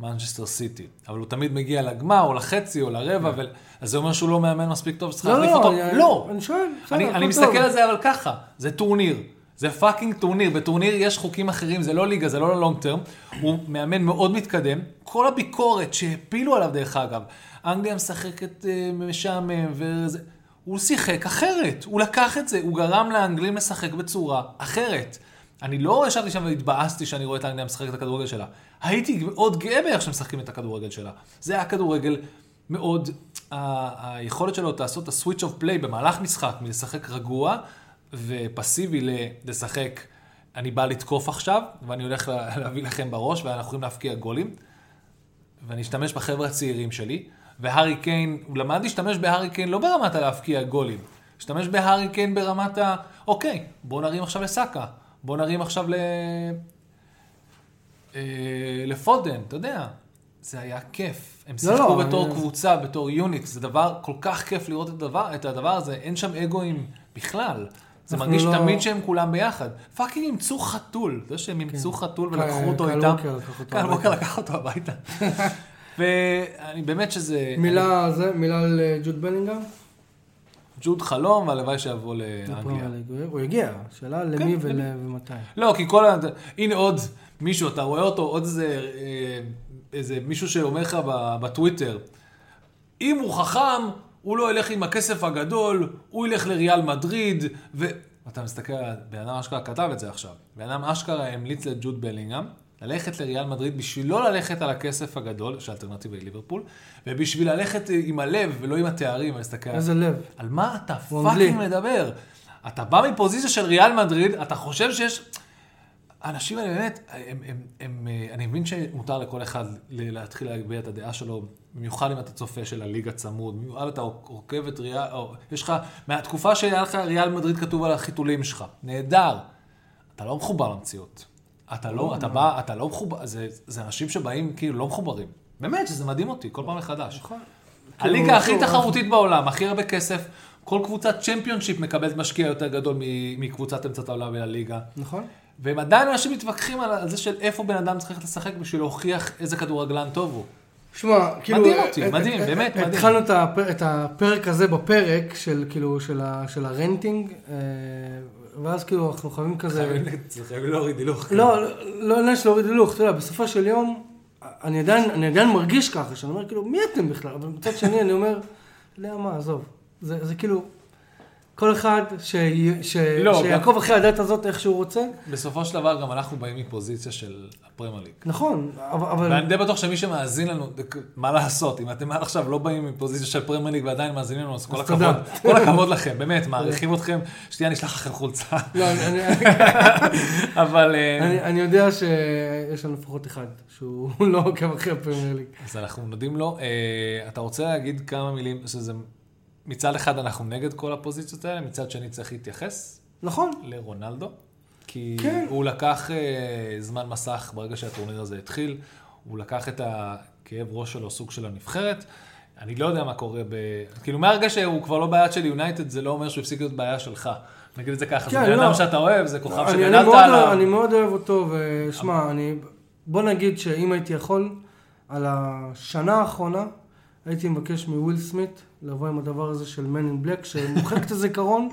מנצ'סטר סיטי. אבל הוא תמיד מגיע לגמר, או לחצי, או לרבע, ו... אז זה אומר שהוא לא מאמן מספיק טוב, שצריך כן. לא, להחליף לא, אותו? לא. אני שואל, אני. מסתכל על זה אבל ככה, זה טורניר. זה fucking טורניר, בטורניר יש חוקים אחרים, זה לא ליגה, זה לא ל long term. הוא מאמן מאוד מתקדם. כל הביקורת שהפילו עליו, דרך אגב, אנגליה משחקת אה, משעמם וזה... הוא שיחק אחרת, הוא לקח את זה, הוא גרם לאנגלים לשחק בצורה אחרת. אני לא ישבתי שם והתבאסתי שאני רואה את האנגליה משחקת את הכדורגל שלה. הייתי מאוד גאה באיך שמשחקים את הכדורגל שלה. זה היה כדורגל מאוד, ה- היכולת שלו לעשות את ה-switch of play במהלך משחק, מלשחק רגוע ופסיבי לשחק, אני בא לתקוף עכשיו, ואני הולך לה- להביא לכם בראש, ואנחנו יכולים להפקיע גולים, ואני אשתמש בחבר'ה הצעירים שלי, והארי קיין, הוא למד להשתמש בהארי קיין לא ברמת הלהפקיע גולים, השתמש בהארי קיין ברמת ה... אוקיי, בוא נרים עכשיו לסאקה, בוא נרים עכשיו ל... אה, לפודן, אתה יודע. זה היה כיף. הם לא, שיחקו לא, בתור אני- קבוצה, בתור יוניט. זה דבר, כל כך כיף לראות את הדבר, את הדבר הזה. אין שם אגואים בכלל. זה מרגיש לא- תמיד שהם כולם ביחד. fucking אימצו חתול. זה שהם אימצו חתול קל- ולקחו אותו איתם. קל. ווקר לקח אותו הביתה. ואני באמת שזה... מילה זה, מילה על אה, ג'וד בלינגהם? ג'וד חלום, והלוואי שיבוא לאנגליה. הוא הגיע, שאלה למי כן, למי? ומתי. לא, כי כל ה... הנה עוד מישהו, אתה רואה אותו, עוד איזה, אה, איזה מישהו שאומר לך בטוויטר, אם הוא חכם, הוא לא ילך עם הכסף הגדול, הוא ילך לריאל מדריד, ו... אתה מסתכל, בן אדם אשכרה כתב את זה עכשיו. בן אדם אשכרה המליץ לג'וד בלינגהם ללכת לריאל מדריד בשביל לא ללכת על הכסף הגדול, שהאלטרנטיבה היא ליברפול, ובשביל ללכת עם הלב ולא עם התארים, ולהסתכל... איזה לב. על מה אתה. fucking מדבר? אתה בא מפוזיציה של ריאל מדריד, אתה חושב שיש... האנשים האלה באמת, הם, הם, הם, אה, אני מבין שמותר לכל אחד להתחיל להגביה את הדעה שלו, במיוחד אם אתה צופה של הליגה צמוד, במיוחד אתה עוקב את ריאל, או יש לך, מהתקופה שהיה לך ריאל מדריד כתוב על החיתולים שלך, נהדר. אתה לא מחובר למציאות. אתה לא, אתה בא, אתה לא מחובר, זה, זה אנשים שבאים כאילו לא מחוברים. באמת, שזה מדהים אותי, כל פעם מחדש. נכון. הליגה הכי כאילו, תחרותית בעולם, הכי הרבה כסף, כל קבוצת צ'מפיונשיפ מקבלת משקיע יותר גדול מקבוצת אמצע העולם ולליגה. נכון? והם עדיין אנשים מתווכחים על זה של איפה בן אדם צריך ללכת לשחק בשביל להוכיח איזה כדורגלן טוב הוא. שמע, כאילו... מדהים אותי, אה, מדהים, אה, באמת אה, מדהים. התחלנו את הפר- את הפרק הזה בפרק של כאילו, של ה- של הרנטינג, אה, ואז כאילו אנחנו חייבים כזה... חייבים להוריד הילוך. לא, לא, לא עניין של להוריד הילוך, אתה יודע, בסופו של יום, אני עדיין, אני עדיין מרגיש ככה, שאני אומר, כאילו, מי אתם בכלל? אבל מצד שני, אני אומר, אתה יודע מה, עזוב. זה, זה כאילו, כל אחד ש, ש, לא, שיעקוב אחרי הדת הזאת איך שהוא רוצה, בסופו של דבר גם אנחנו באים מפוזיציה של הפרמייר ליג. נכון, אבל... ואני די בטוח שמי שמאזין לנו, מה לעשות, אם אתם עד עכשיו לא באים מפוזיציה של פרמייר ליג ועדיין מאזינים לנו, אז כל הכבוד, תודה. כל הכבוד לכם, באמת, מעריכים אתכם, שתהיה נשלח לכם חולצה. לא, אני, אני, אבל אה, אני, אני יודע שיש לנו לפחות אחד, שהוא לא עוקב אחרי הפרמייר ליג. אז אנחנו נודים לו. אה, אתה רוצה להגיד כמה מילים, שזה מצד אחד אנחנו נגד כל הפוזיציות האלה, מצד שני צריך להתייחס נכון, לרונלדו, כי כן. הוא לקח אה, זמן מסך ברגע שהטורניר הזה התחיל, הוא לקח את הכאב ראש שלו, סוג של הנבחרת. אני לא יודע מה קורה ב... כאילו, מהרגע שהוא כבר לא בעיה של יונייטד, זה לא אומר שהוא הפסיק להיות בעיה שלך. נגיד את זה ככה, זה כן, בן לא. אדם שאתה אוהב, זה כוכב אני, אני, שגדלת עליו. אני מאוד אוהב אותו, ושמע, אני... בוא נגיד שאם הייתי יכול, על השנה האחרונה, הייתי מבקש מוויל סמית לבוא עם הדבר הזה של Man in Black, שמוחק את הזיכרון,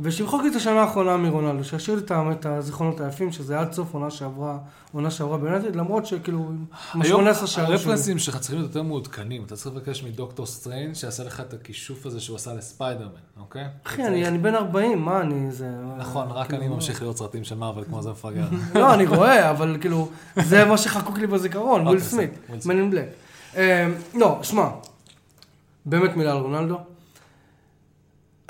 ושימחוק את השנה האחרונה מרונלדו, שישאיר לי את הזיכרונות היפים, שזה עד סוף עונה שעברה, עונה שעברה ביונייטד, למרות שכאילו, עם היום ה-18 שערים שלו. הרפרנסים שלך צריכים להיות יותר מעודכנים, אתה צריך לבקש מדוקטור סטריינג' שיעשה לך את הכישוף הזה שהוא עשה לספיידרמן, אוקיי? אחי, אני, אני בן 40, מה אני, זה... נכון, רק כאילו, אני ממשיך לראות סרטים של מארוול כמו זה מפגר. לא, אני רואה, אבל כאילו, זה מה שחקוק לי בזיכרון, וויל אוקיי, סמית, בסדר, וויל אה, לא, שמע, באמת מילה על רונלדו.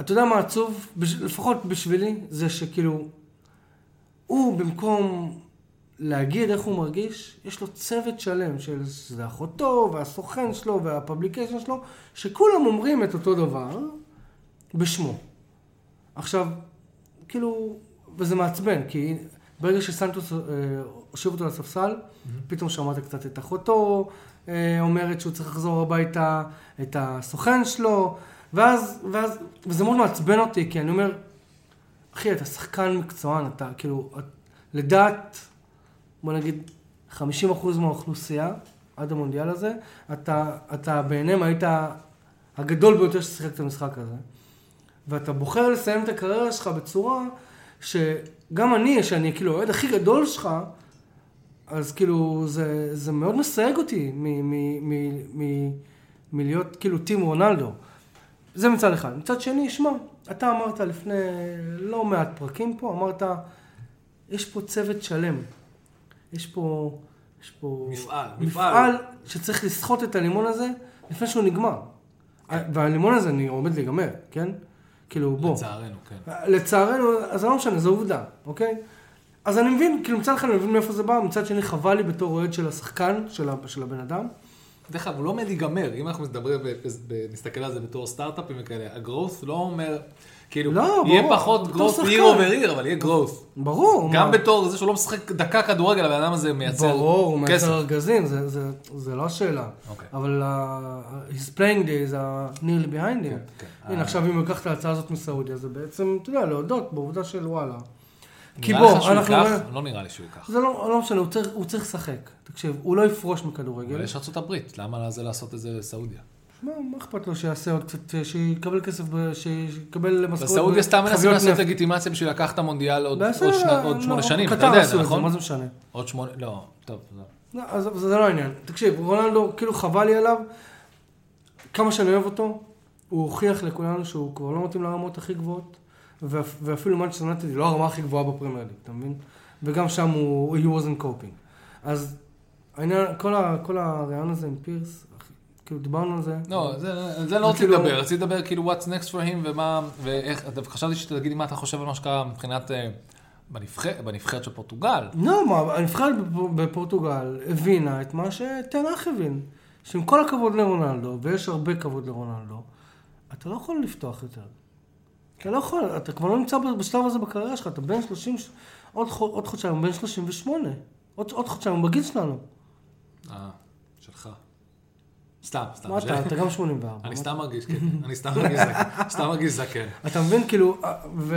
אתה יודע מה עצוב? לפחות בשבילי, זה שכאילו, הוא במקום להגיד איך הוא מרגיש, יש לו צוות שלם של זה אחותו, והסוכן שלו, וה publication שלו, שכולם אומרים את אותו דבר בשמו. עכשיו, כאילו, וזה מעצבן, כי ברגע שסנטוס אה, הושיב אותו לספסל, פתאום שמעת קצת את אחותו, אה, אומרת שהוא צריך לחזור הביתה, את הסוכן שלו, ואז, ואז, וזה מאוד מעצבן אותי, כי אני אומר, אחי, אתה שחקן מקצוען, אתה כאילו, את- לדעת, בוא נגיד, 50% מהאוכלוסייה, עד המונדיאל הזה, אתה, אתה בעיניהם היית הגדול ביותר ששיחק את המשחק הזה. ואתה בוחר לסיים את הקריירה שלך בצורה שגם אני, שאני כאילו האוהד הכי גדול שלך, אז כאילו זה, זה מאוד מסייג אותי מלהיות כאילו טים רונלדו. זה מצד אחד. מצד שני, שמע, אתה אמרת לפני לא מעט פרקים פה, אמרת, יש פה צוות שלם. יש פה... יש פה... מפעל, מפעל. מפעל. שצריך לסחוט את הלימון הזה לפני שהוא נגמר. והלימון הזה אני עומד להיגמר, כן? כאילו, בוא. לצערנו, כן. לצערנו, אז לא משנה, זו עובדה, אוקיי? אז אני מבין, כאילו מצד אחד אני מבין מאיפה זה בא, מצד שני חבל לי בתור אוהד של השחקן, של, של הבן אדם. דרך אגב, הוא לא עומד להיגמר, אם אנחנו מדברים, נסתכל על זה בתור סטארט-אפים וכאלה, ה gross לא אומר, כאילו, לא, יהיה ברור, פחות growth. year over year, אבל יהיה growth. ברור. גם מה- בתור זה שהוא לא משחק דקה כדורגל, הבן אדם הזה מייצר ברור, הוא מייצר כסף. ארגזים, זה, זה, זה לא השאלה. אוקיי. אבל uh, his playing days are nearly behind him. כן, כן. הנה, עכשיו אם הוא ייקח את ההצעה הזאת מסעודיה, זה בעצם, אתה יודע, להודות בעובדה של וואלה. כי נראה בוא, לך שהוא אנחנו... ייקח? לא נראה לי שהוא ייקח. זה לא, לא משנה, הוא צריך, הוא צריך לשחק. תקשיב, הוא לא יפרוש אבל מכדורגל. יש ארצות הברית, למה זה לעשות את זה לסעודיה? מה, מה אכפת לו שיעשה עוד קצת, שיקבל כסף, שיקבל משכורת. בסעודיה סתם מנסים לעשות. לגיטימציה בשביל לקחת את המונדיאל עוד בסדר, עוד שנה- עוד לא, שמונה שנים, אתה יודע נכון? מה זה משנה? עוד שמונה, לא, טוב, לא. לא, אז זה לא העניין. תקשיב, רונלדו, כאילו חבל לי עליו, כמה שאני אוהב אותו, הוא הוכיח לכולנו שהוא כבר לא מתאים לרמות הכי גבוהות, ואפ- ואפילו מנצ'סטר יונייטד היא לא הרמה הכי גבוהה בפרמייר ליג, אתה מבין? וגם שם הוא, he wasn't coping. אז העניין, כל, ה, כל הרעיון הזה עם פירס, כאילו דיברנו על זה. לא, זה זה לא רציתי לדבר, רציתי לדבר כאילו what's next for him ומה, ואיך, חשבתי שתגיד לי מה אתה חושב על מה שקרה מבחינת, אה, בנבחרת- של פורטוגל. לא, מה, הנבחרת בפ- בפורטוגל הבינה את מה שתנח הבין. שעם כל הכבוד לרונלדו, ויש הרבה כבוד לרונלדו, אתה לא יכול לפתוח יותר. אתה לא יכול, אתה כבר לא נמצא בשלב הזה בקריירה שלך, אתה בן 30, ש- עוד, עוד חודשיים, בן 38. עוד, עוד חודשיים, הוא בגיל שלנו. אה, שלך. סתם, סתם. מה אתה, אתה גם 84. אני סתם מרגיש, כן, אני סתם מרגיש זקן, סתם מרגיש זקן. אתה מבין, כאילו, אה, ו...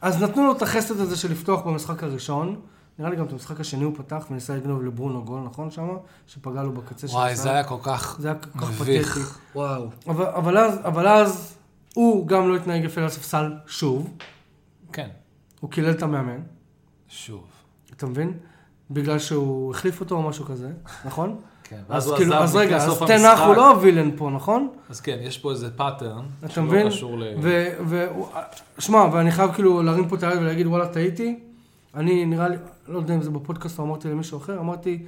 אז נתנו לו את החסד הזה של לפתוח במשחק הראשון. נראה לי גם את המשחק השני הוא פתח וניסה לגנוב לברונו גול, נכון שמה? שפגע לו בקצה של וואי. זה היה כל כך זה היה כל כך מביך. פתטי. וואו. אבל, אבל, אז, אבל אז הוא גם לא התנהג יפה לספסל שוב, כן, הוא קילל את המאמן, שוב. אתה מבין? בגלל שהוא החליף אותו או משהו כזה, נכון? כן, ואז אז הוא כאילו, עזב אז רגע, אז תנח. הוא לא הווילן פה, נכון? אז כן, יש פה איזה pattern, אתה שלא מבין? קשור ל... ו... ו... שמע, ואני חייב כאילו להרים פה את היד ולהגיד וואלה טעיתי. אני נראה לי, לא יודע אם זה בפודקאסט או אמרתי למישהו אחר, אמרתי,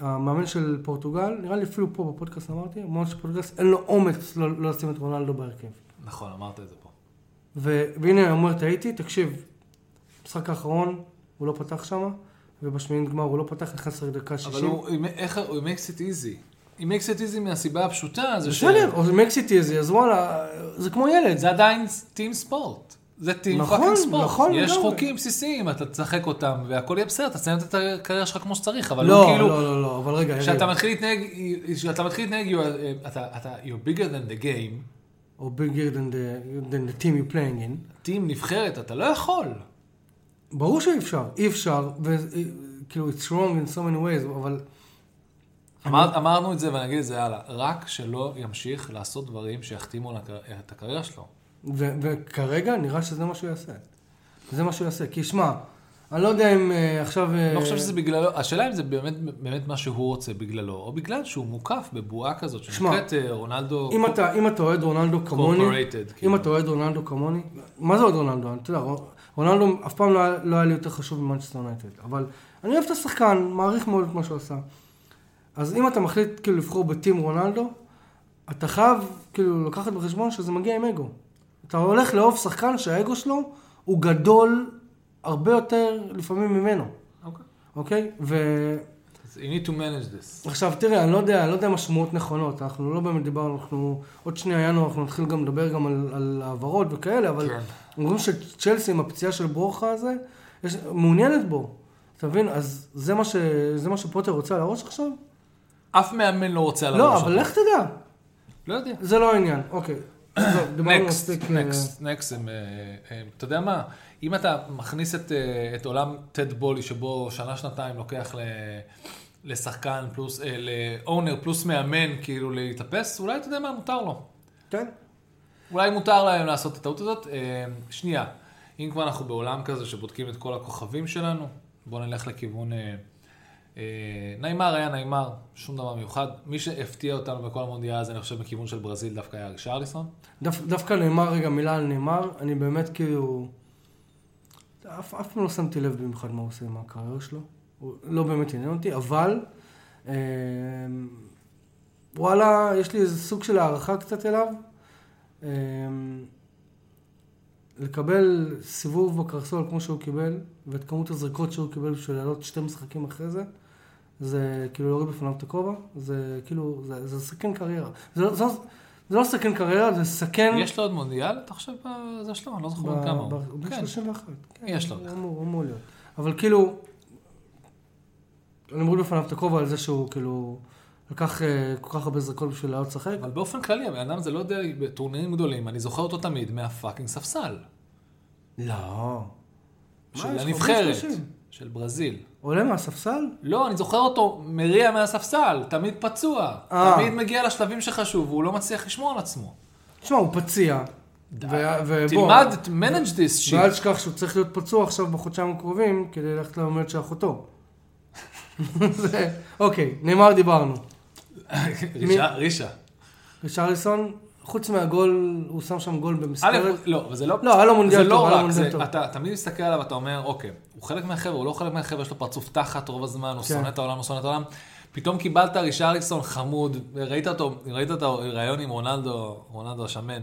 המאמן של פורטוגל, נראה לי אפילו פה בפודקאסט אמרתי, המאמן של פורטוגל, אין לו אומץ לא, לא לשים את רונלדו בהרכב. נכון, אמרת את זה פה. ו... והנה אני אומר טעיתי, תקשיב, משחק האחרון הוא לא פתח שם, ובשמינית גמר הוא לא פתח, נכנס רק דקה אבל 60. הוא, איך, הוא makes it easy. he makes it easy מהסיבה הפשוטה, זה ש... בסדר, או זה makes it easy, אז וואלה, זה כמו ילד. זה עדיין team sport. זה team נכון, fucking sport. נכון יש לגמרי. חוקים בסיסיים, אתה תשחק אותם, והכל יהיה בסדר, אתה תסיים את הקריירה שלך כמו שצריך, אבל לא, כאילו... לא, לא, לא, אבל רגע, כשאתה. מתחיל להתנהג, כשאתה מתחיל להתנהג, are- אתה, אתה, you're bigger than the game, או bigger than the, than the team you're playing in. team נבחרת, אתה לא יכול. ברור שאי אפשר, אי אפשר, וכאילו, it's wrong in so many ways, אבל אמר, אמרנו את זה ואני אגיד את זה הלאה, רק שלא ימשיך לעשות דברים שיחתימו את הקריירה שלו. ו- וכרגע נראה שזה מה שהוא יעשה. זה מה שהוא יעשה, כי שמע, אני לא יודע אם אה, עכשיו... אני לא חושב שזה בגללו, השאלה אם זה באמת, באמת מה שהוא רוצה בגללו, או בגלל שהוא מוקף בבועה כזאת שנקראת אה, רונלדו אם אתה, אם אתה אוהד רונלדו כמוני, אם כאילו. אתה אוהד רונלדו כמוני, מה זה אוהד רונלדו? אתה יודע, רונלדו אף פעם לא לא היה לי יותר חשוב ממנצ'סטר יונייטד, אבל אני אוהב את השחקן, מעריך מאוד את מה שהוא עשה. אז אם אתה מחליט כאילו לבחור בטים רונלדו, אתה חייב כאילו לקחת בחשבון שזה מגיע עם אגו. אתה הולך לאהוב שחקן שהאגו שלו הוא גדול הרבה יותר לפעמים ממנו, אוקיי. אוקיי? ו... אז you need to manage this. עכשיו תראה, אני לא יודע, אני לא יודע אם השמועות נכונות, אנחנו לא באמת דיברנו, אנחנו עוד שנייה ינואר, אנחנו נתחיל גם לדבר גם על, על העברות וכאלה, אבל כן. אומרים שצ'לסי עם הפציעה של ברוכה הזה, יש, מעוניינת בו, אתה מבין? אז זה מה, ש, זה מה שפוטר רוצה על הראש עכשיו? אף מאמן לא רוצה על לא, הראש אבל שלו. לך תדע. לא יודע. זה לא העניין. אוקיי. נקסט, נקסט, נקסט, אתה יודע מה, אם אתה מכניס את, אה, את עולם טד בולי, שבו שנה-שנתיים לוקח ל- לשחקן פלוס, אה, לאונר פלוס מאמן, כאילו להתאפס, אולי אתה יודע מה, מותר לו. כן. אולי מותר להם לעשות את הטעות הזאת. אה, שנייה, אם כבר אנחנו בעולם כזה שבודקים את כל הכוכבים שלנו, בואו נלך לכיוון... אה, אה, ניימר היה ניימר, שום דבר מיוחד. מי שהפתיע אותנו בכל המונדיאל הזה, אני חושב, בכיוון של ברזיל, דווקא היה רישרליסון. דו- דווקא ניימר, רגע, מילה על ניימר, אני באמת כאילו... אף אף פעם לא שמתי לב במיוחד מה הוא עושה עם הקריירה שלו. הוא לא באמת עניין אותי, אבל... אה, וואלה, יש לי איזה סוג של הערכה קצת אליו. אה, לקבל סיבוב בקרסול כמו שהוא קיבל, ואת כמות הזריקות שהוא קיבל בשביל לעלות שתי משחקים אחרי זה, זה כאילו להוריד בפניו את הכובע, זה כאילו, זה, זה סכן קריירה. זה, לא- זה, לא- זה לא סכן קריירה, זה סכן... יש לו עוד מונדיאל, אתה חושב, בזה שלו? אני לא זוכר בן כמה הוא. הוא בן כן, 31. יש לו. הוא אמור להיות. אבל כאילו, אני מוריד בפניו את הכובע על זה שהוא כאילו לקח אה, כל כך הרבה זריקות בשביל לעלות לשחק. אבל באופן כללי, הבן אדם זה לא יודע, בטורנירים גדולים, אני זוכר אותו תמיד מהפאקינג ספסל. לא. של מה, יש לך הנבחרת, בן 30? של ברזיל. עולה מהספסל? לא, אני זוכר אותו מריע מהספסל, תמיד פצוע. אה. תמיד מגיע לשלבים שחשוב, והוא לא מצליח לשמור על עצמו. תשמע, הוא פציע. ו- ובוא, תלמד, manage this ואל shit. תשכח שהוא צריך להיות פצוע עכשיו בחודשיים הקרובים כדי ללכת ללמד של אחותו. זה- אוקיי, נאמר דיברנו. רישה, רישה. ושרליסון, חוץ מהגול, הוא שם שם גול א', במספרת. לא, אבל זה לא... לא, היה לו מונדיאל זה טוב, לא היה לו מונדיאל טוב. אתה תמיד מסתכל עליו, אתה אומר, אוקיי, הוא חלק מהחבר'ה, הוא לא חלק מהחבר'ה, יש לו פרצוף תחת רוב הזמן, הוא כן. שונא את העולם, הוא שונא את העולם. פתאום קיבלת רישרליסון חמוד, ראית אותו, ראית את הראיון עם רונלדו, רונלדו השמן.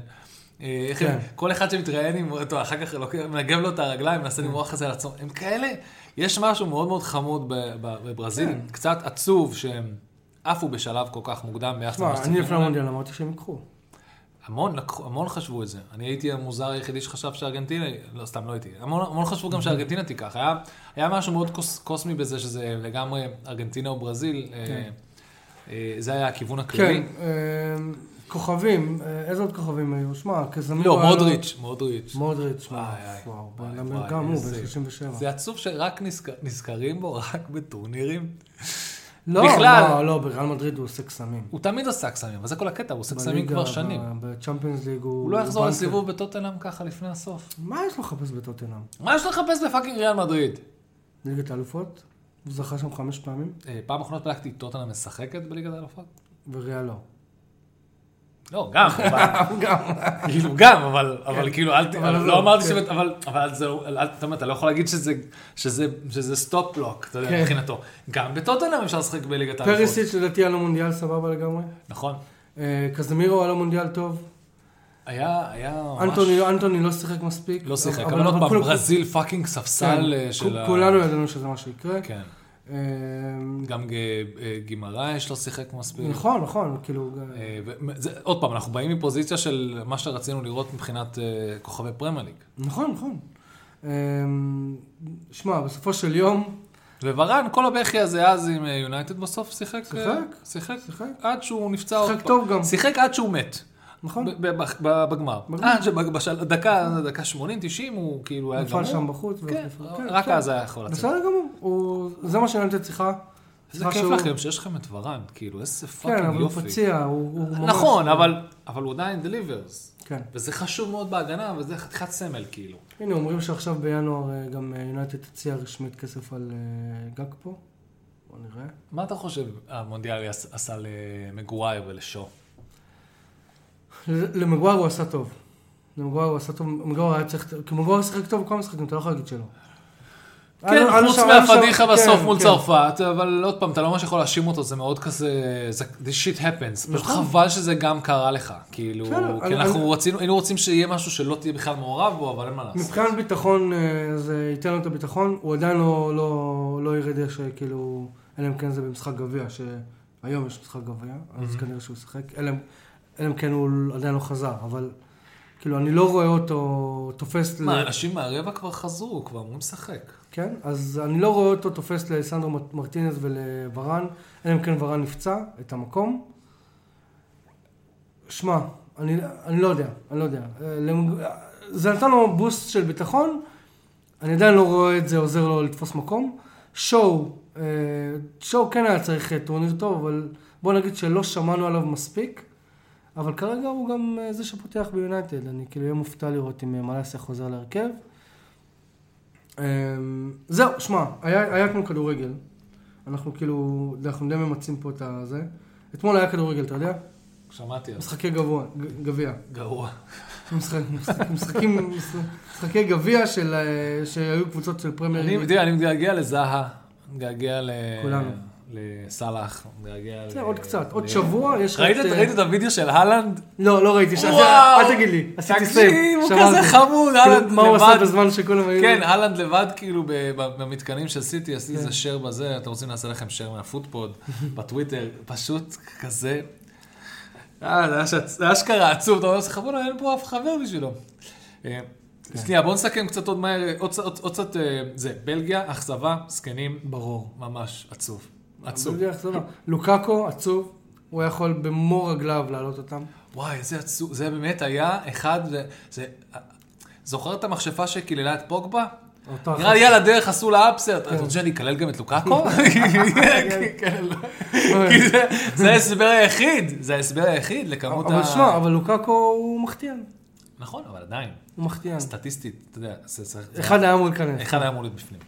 אה, הם, כן. כל אחד שמתראיין עם אותו, אחר כך מנגב לו את הרגליים, מנסה למרוח את זה על עצמו, הם כאלה, יש משהו מאוד מאוד חמוד בברזיל, כן. קצת עצוב שהם עפו בשלב כל כך מוקדם ביחס למה אני שצריכים לפני. המונדיאל אמרתי שהם ייקחו. המון, המון חשבו את זה. אני הייתי המוזר היחידי שחשב שארגנטינה, לא, סתם לא הייתי. המון, המון חשבו גם שארגנטינה תיקח. היה, היה משהו מאוד קוס, קוסמי בזה שזה לגמרי ארגנטינה או ברזיל. אה, אה, זה היה הכיוון הכללי. כן, אה, כוכבים, אה, איזה עוד כוכבים היו? שמע, קזמיר... לא, מודריץ', מודריץ'. מודריץ', שמע, וואו, גם הוא, בן איזה- 37. זה עצוב שרק נזכר, נזכרים בו רק בטורנירים. לא, בכלל. לא, לא, בריאל מדריד הוא עושה קסמים. הוא תמיד עושה קסמים, אבל זה כל הקטע, הוא עושה קסמים כבר שנים. בצ'מפיונס ליג הוא... הוא לא יחזור. לסיבוב בטוטנאם ככה לפני הסוף. מה יש לו לחפש בטוטנאם? מה יש לך לחפש בפאקינג ריאל מדריד? ליגת האלופות? הוא זכה שם חמש פעמים, אה, פעם אחרונה בדקתי טוטנהאם משחקת בליגת האלופות? וריאל לא. לא, גם, אבל... גם. כאילו גם, אבל, אבל כאילו, אל ת... אבל לא לא, אמרתי כן. ש... אבל, אבל זה, אל- אתה אומר, אתה לא יכול להגיד שזה, שזה, שזה stop לוק, אתה יודע, כן. מבחינתו. גם בטוטנהאם אפשר לשחק בליגת האלופות. פריסיץ' לדעתי היה לו מונדיאל סבבה לגמרי. נכון. אה, קזמירו היה לו מונדיאל טוב. היה, היה ממש... אנטוני אנטוני לא שיחק מספיק. לא שיחק, אבל עוד פעם, ברזיל fucking ספסל אה, כן, של ה... כולנו ידענו שזה מה שיקרה. כן. גם אה, גימרייש לא שיחק מספיק. נכון, נכון, כאילו... אה, עוד פעם, אנחנו באים מפוזיציה של מה שרצינו לראות מבחינת אה, כוכבי פרמייר ליג. נכון, נכון. שמע, בסופו של יום, וורן, כל הבכי הזה אז עם יונייטד בסוף שיחק? שיחק. שיחק. שיחק. עד שהוא נפצע שיחק. טוב גם. שיחק עד שהוא מת. נכון? בגמר. בגמר. עד שבדקה, דקה 80-90 הוא כאילו היה גמור. נפל שם בחוץ. כן, כן, רק כן. אז היה יכול לצאת. בסדר גמור, זה מה שיונייטד צריכה. איזה כיף לכם שיש לכם את ורן, כאילו, איזה כן, fucking אבל הוא יופי. פציע, הוא ממש... נכון, אבל הוא עדיין delivers. כן. וזה חשוב מאוד בהגנה, וזה חתיכת סמל, כאילו. הנה, אומרים שעכשיו בינואר אה, גם אה, יונייטד תציע רשמית כסף על אה, גאקפו. בוא נראה. מה אתה חושב המונדיאל עש- עשה למגווייר ולשו? למגווייר הוא עשה טוב. למגוואר הוא עשה טוב, מגוואר היה צריך, כי מגוואר שיחק טוב בכל המשחקים, אתה לא יכול להגיד שלא. כן, חוץ מהפדיחה בסוף כן, מול כן. צרפת, אבל עוד פעם, אתה לא ממש יכול להאשים אותו, זה מאוד כזה, זה- this shit happens. פשוט נכון. חבל שזה גם קרה לך, כאילו, כי אנחנו רצינו, היינו רוצים שיהיה משהו שלא תהיה בכלל מעורב בו, אבל אין מה לעשות. מבחינת ביטחון, אה, זה ייתן לו את הביטחון, הוא עדיין לא, לא, לא ירד איך שכאילו, אלא אם כן זה במשחק גביע, שהיום יש משחק גביע, אז כנראה שהוא ישחק, אלא אם- כן הוא עדיין לא חזר, אבל כאילו אני לא רואה אותו תופס... ל- מה, אנשים מהרבע כבר חזרו, כבר אמורים לשחק. כן, אז אני לא רואה אותו תופס לסנדרו מרטינז ולוורן, אלא אם כן וורן נפצע את המקום. שמע, אני, אני לא יודע, אני לא יודע. אה, זה נתן לו בוסט של ביטחון, אני עדיין לא רואה את זה עוזר לו לתפוס מקום. שואו, אה, שואו כן היה צריך טורניר טוב, אבל בוא נגיד שלא שמענו עליו מספיק. אבל כרגע הוא גם אה, זה שפותח ביונייטד, אני כאילו אהיה מופתע לראות אם אה, מלאסיה חוזר להרכב. אמ, זהו, שמע, היה, היה אתמול כדורגל. אנחנו כאילו, אנחנו די ממצים פה את הזה. אתמול היה כדורגל, אתה יודע? שמעתי. משחקי גבוה, גביע. גרוע. משחק- משחק- משחקים, משחקי גביע של, אה, שהיו קבוצות של פרמייר אני מתגעגע לזהה, מתגעגע ל... כולנו. לסאלח, מתגעגע ל... בסדר, עוד קצת, עוד ל- שבוע יש לך ראית את, הוידאו של הלנד? לא, לא ראיתי, אל תגיד לי, עשיתי תקשיב, סייב. הוא שמרתי. כזה חמוד, כאילו, הלנד מה הוא עשה לבד. בזמן שכולם היו... כן, הלנד לבד כאילו במתקנים של סיטי, עשיתי כן. איזה share בזה, אתם רוצים נעשה לכם share מהפוטפוד, בטוויטר, פשוט כזה. אה, זה אשכרה עצוב, אתה אומר לעצמך, בוא'נה, אין פה אף חבר בשבילו. אה, כן. שנייה, בוא נסכם קצת עוד מהר, עוד קצת- עוד עוד קצת, אה, זה, בלגיה, אכזבה, זקנים, ברור. ממש עצוב. עצוב. אכזבה. לוקאקו, עצוב. הוא יכול במו רגליו להעלות אותם. וואי, איזה עצוב, זה באמת היה אחד, זה-. זוכר את המכשפה שקיללה את פוגבה? נראה לי על הדרך עשו לה אפסט, כן. אתה רוצה שאני אקלל גם את לוקאקו? כן, לא. זה- זה ההסבר היחיד, זה ההסבר היחיד לכמות ה... אבל שמע, אבל לוקאקו הוא מחטיאן. נכון, אבל עדיין, הוא מחטיאן. סטטיסטית, אתה יודע, זה צריך... אחד היה אמור להיכנס. אחד היה אמור להיות בפנים.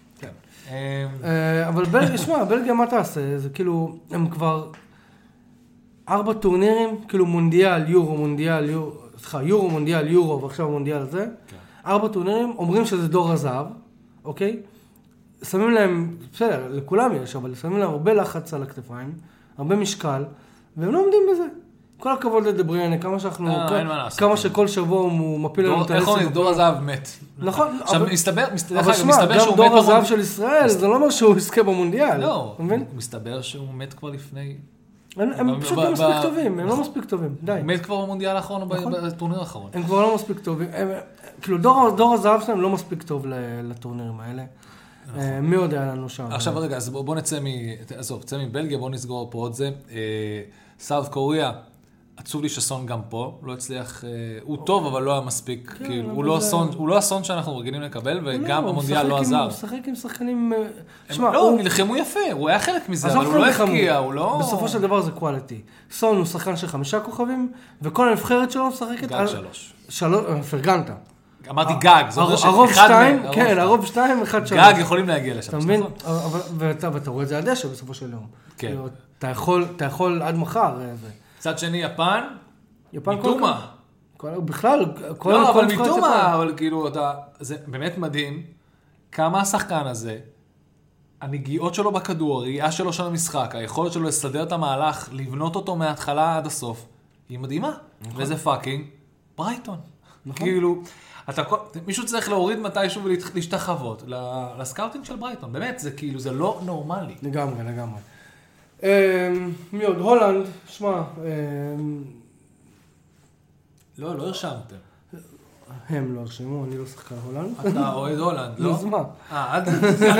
אה, אבל בלגיה, שמע, בלגיה מה תעשה? זה כאילו, הם כבר ארבע טורנירים, כאילו מונדיאל, יורו, מונדיאל, יורו, סליחה, יורו, מונדיאל, יורו, ועכשיו המונדיאל הזה. כן. ארבע טורנירים, אומרים שזה דור הזהב, אוקיי? שמים להם, בסדר, לכולם יש, אבל שמים להם הרבה לחץ על הכתפיים, הרבה משקל, והם לא עומדים בזה. כל הכבוד לדבריאנה, כמה שאנחנו, אה, אין מה לעשות. כמה שכל שבוע הוא מפיל לנו את איך הלסת. אומרים? דור הזהב מת. נכון, עכשיו, אבל- מסתבר, מס- דרך אבל אגב, שמע, מסתבר גם שהוא מת דור הזהב במונדיאל. של ישראל, זה לא אומר שהוא יזכה במונדיאל. לא, מבין? מסתבר שהוא מת כבר לפני... הם הם ב- פשוט ב- לא ב- מספיק טובים, הם לא מספיק טובים, די. הוא מת כבר במונדיאל האחרון או נכון. בטורניר האחרון. הם כבר לא מספיק טובים. הם- כאילו, דור דור הזהב שלהם לא מספיק טוב לטורנירים האלה. אה, מי עוד היה לנו שם? נכון. עכשיו רגע, אז בוא נצא מ... עזוב, צא מבלגיה, בוא נסגור פה עוד זה. סארט קוריאה, עצוב לי שסון גם פה, לא הצליח, אה, הוא טוב, אבל לא היה מספיק, כן, כאילו, הוא לא זה- אסון- הוא לא אסון שאנחנו רגילים לקבל, לא, וגם הוא המונדיאל משחק לא עזר. הוא משחק עם שחקנים... אה, שמע, לא, הוא... נלחמו יפה, הוא היה חלק מזה, אבל הוא לא הבקיע, הוא לא... בסופו של דבר זה quality. סון הוא שחקן של חמישה כוכבים, וכל הנבחרת שלו משחקת... גג על- שלוש. שלוש... אה, פרגנת. אמרתי גג, זה אומר שאחד הרוב מהם- שתיים, הרוב כן, שתיים. הרוב שתיים, אחד שלוש. גג יכולים להגיע לשם. אתה מבין? נכון. ואתה רואה את זה על הדשא בסופו של יום. כן. כאילו, אתה יכול עד מחר. מצד שני, יפן, יפן כל מתומה. כל- בכלל, כל לא, כל אבל מתומה. אבל כאילו, אתה, זה באמת מדהים כמה השחקן הזה, הנגיעות שלו בכדור, הראייה שלו של המשחק, היכולת שלו לסדר את המהלך, לבנות אותו מההתחלה עד הסוף, היא מדהימה. וזה fucking ברייטון. כאילו, אתה, כל- מישהו צריך להוריד מתישהו ולהשתחוות ל scouting של ברייטון. באמת, זה כאילו, זה לא נורמלי. לגמרי, לגמרי. אה, מי עוד? הולנד, שמע, אה, לא, לא הרשמתם. הם לא הרשמו, אני לא שחקן הולנד. אתה אוהד הולנד, לא? אז מה? אה, אל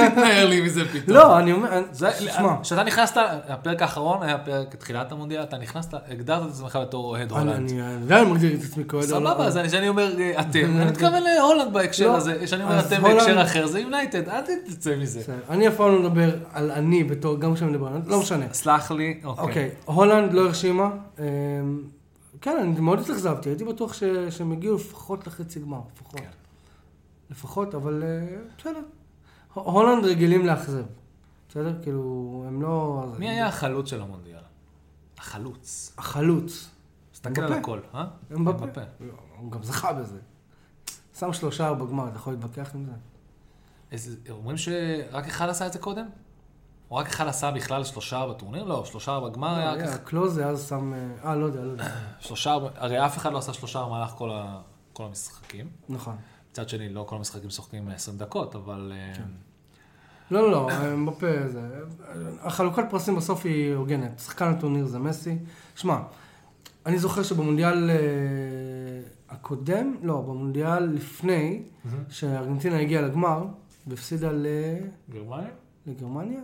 תתנער לי מזה פתאום. לא, אני אומר, זה, שמע, כשאתה נכנסת, הפרק האחרון היה פרק תחילת המונדיאל, אתה נכנסת, הגדרת את עצמך בתור אוהד הולנד. אני עדיין מגדיר את עצמי כאוהד הולנד. סבבה, אז אני- כשאני אומר אה, אתם, אני מתכוון להולנד בהקשר לא, הזה, כשאני אומר אתם בהקשר אחר, זה יונייטד, אל תצא מזה. אני אף פעם לא מדבר על אני בתור, גם כשאני מדבר, על- לא משנה. סלח לי, אוקיי. אוקיי, הולנד לא הרשימה. כן, אני מאוד התאכזבתי, הייתי בטוח ש- שהם הגיעו לפחות לחצי גמר, לפחות. כן. לפחות, אבל אה, בסדר. הולנד רגילים לאכזב. בסדר? כאילו, הם לא... מי היה החלוץ של המונדיאל? החלוץ. החלוץ. תסתכל על. הכל, אה? אמבפה. אמבפה. הוא גם זכה בזה. שם שלושה בגמר, אתה יכול להתווכח עם זה? אומרים שרק אחד עשה את זה קודם? או רק אחד עשה בכלל שלושה בטורניר? לא, שלושה בגמר היה רק היה, קלוזה אז שם... אה, לא יודע, לא יודע. שלושה, הרי אף אחד לא עשה שלושה במהלך כל, ה, כל המשחקים. נכון. מצד שני, לא כל המשחקים משחקים 20 דקות, אבל... אה, כן. לא, לא, לא, אמבפה זה... החלוקת פרסים בסוף היא הוגנת. שחקן הטורניר זה מסי. שמע, אני זוכר שבמונדיאל אה, הקודם, לא, במונדיאל לפני, שארגנטינה הגיעה לגמר, והפסידה ל... גרמניה? לגרמניה?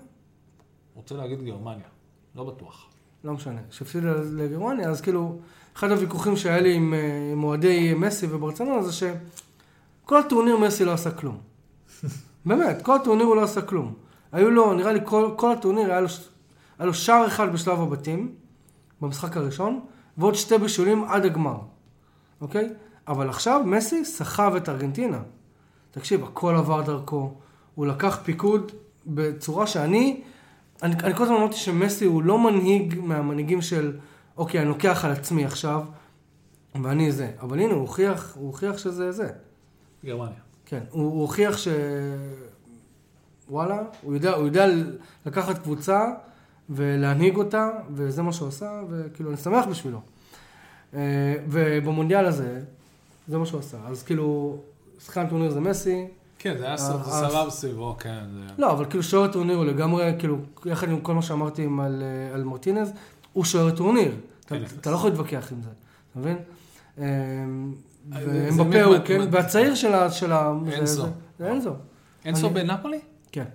רוצה להגיד גרמניה. לא בטוח. לא משנה, שהפסידה לגרמניה, אז כאילו, אחד הוויכוחים שהיה לי עם, אה, עם אוהדי מסי וברצלונה זה שכל הטורניר מסי לא עשה כלום. באמת, כל הטורניר הוא לא עשה כלום. היו לו, נראה לי כל, כל הטורניר היה לו, היה לו שער אחד בשלב הבתים, במשחק הראשון, ועוד שתי בישולים עד הגמר, אוקיי? אבל עכשיו מסי סחב את ארגנטינה. תקשיב, הכל עבר דרכו, הוא לקח פיקוד בצורה שאני, אני, אני כל הזמן אמרתי שמסי הוא לא מנהיג מהמנהיגים של, אוקיי, אני לוקח על עצמי עכשיו, ואני זה. אבל הנה, הוא הוכיח, הוא הוכיח שזה זה. גרמניה. כן, הוא, הוא הוכיח ש... וואלה, הוא יודע, הוא יודע לקחת קבוצה ולהנהיג אותה, וזה מה שהוא עשה, וכאילו, אני שמח בשבילו. אה, ובמונדיאל הזה, זה מה שהוא עשה. אז כאילו, שחקן טורניר זה מסי. כן, זה היה אה, סב- אה, סבב סביבו, כן. זה- לא, אבל כאילו שוער טורניר הוא לגמרי, כאילו, יחד עם כל מה שאמרתי על, אה, על מרטינז, הוא שוער טורניר. אתה, כן, אתה לא יכול להתווכח עם זה, אתה מבין? ואמבפה הוא, באמת כן. והצעיר של ה... של ה- זה- אנסו. אינסו אני- בנפולי? כן.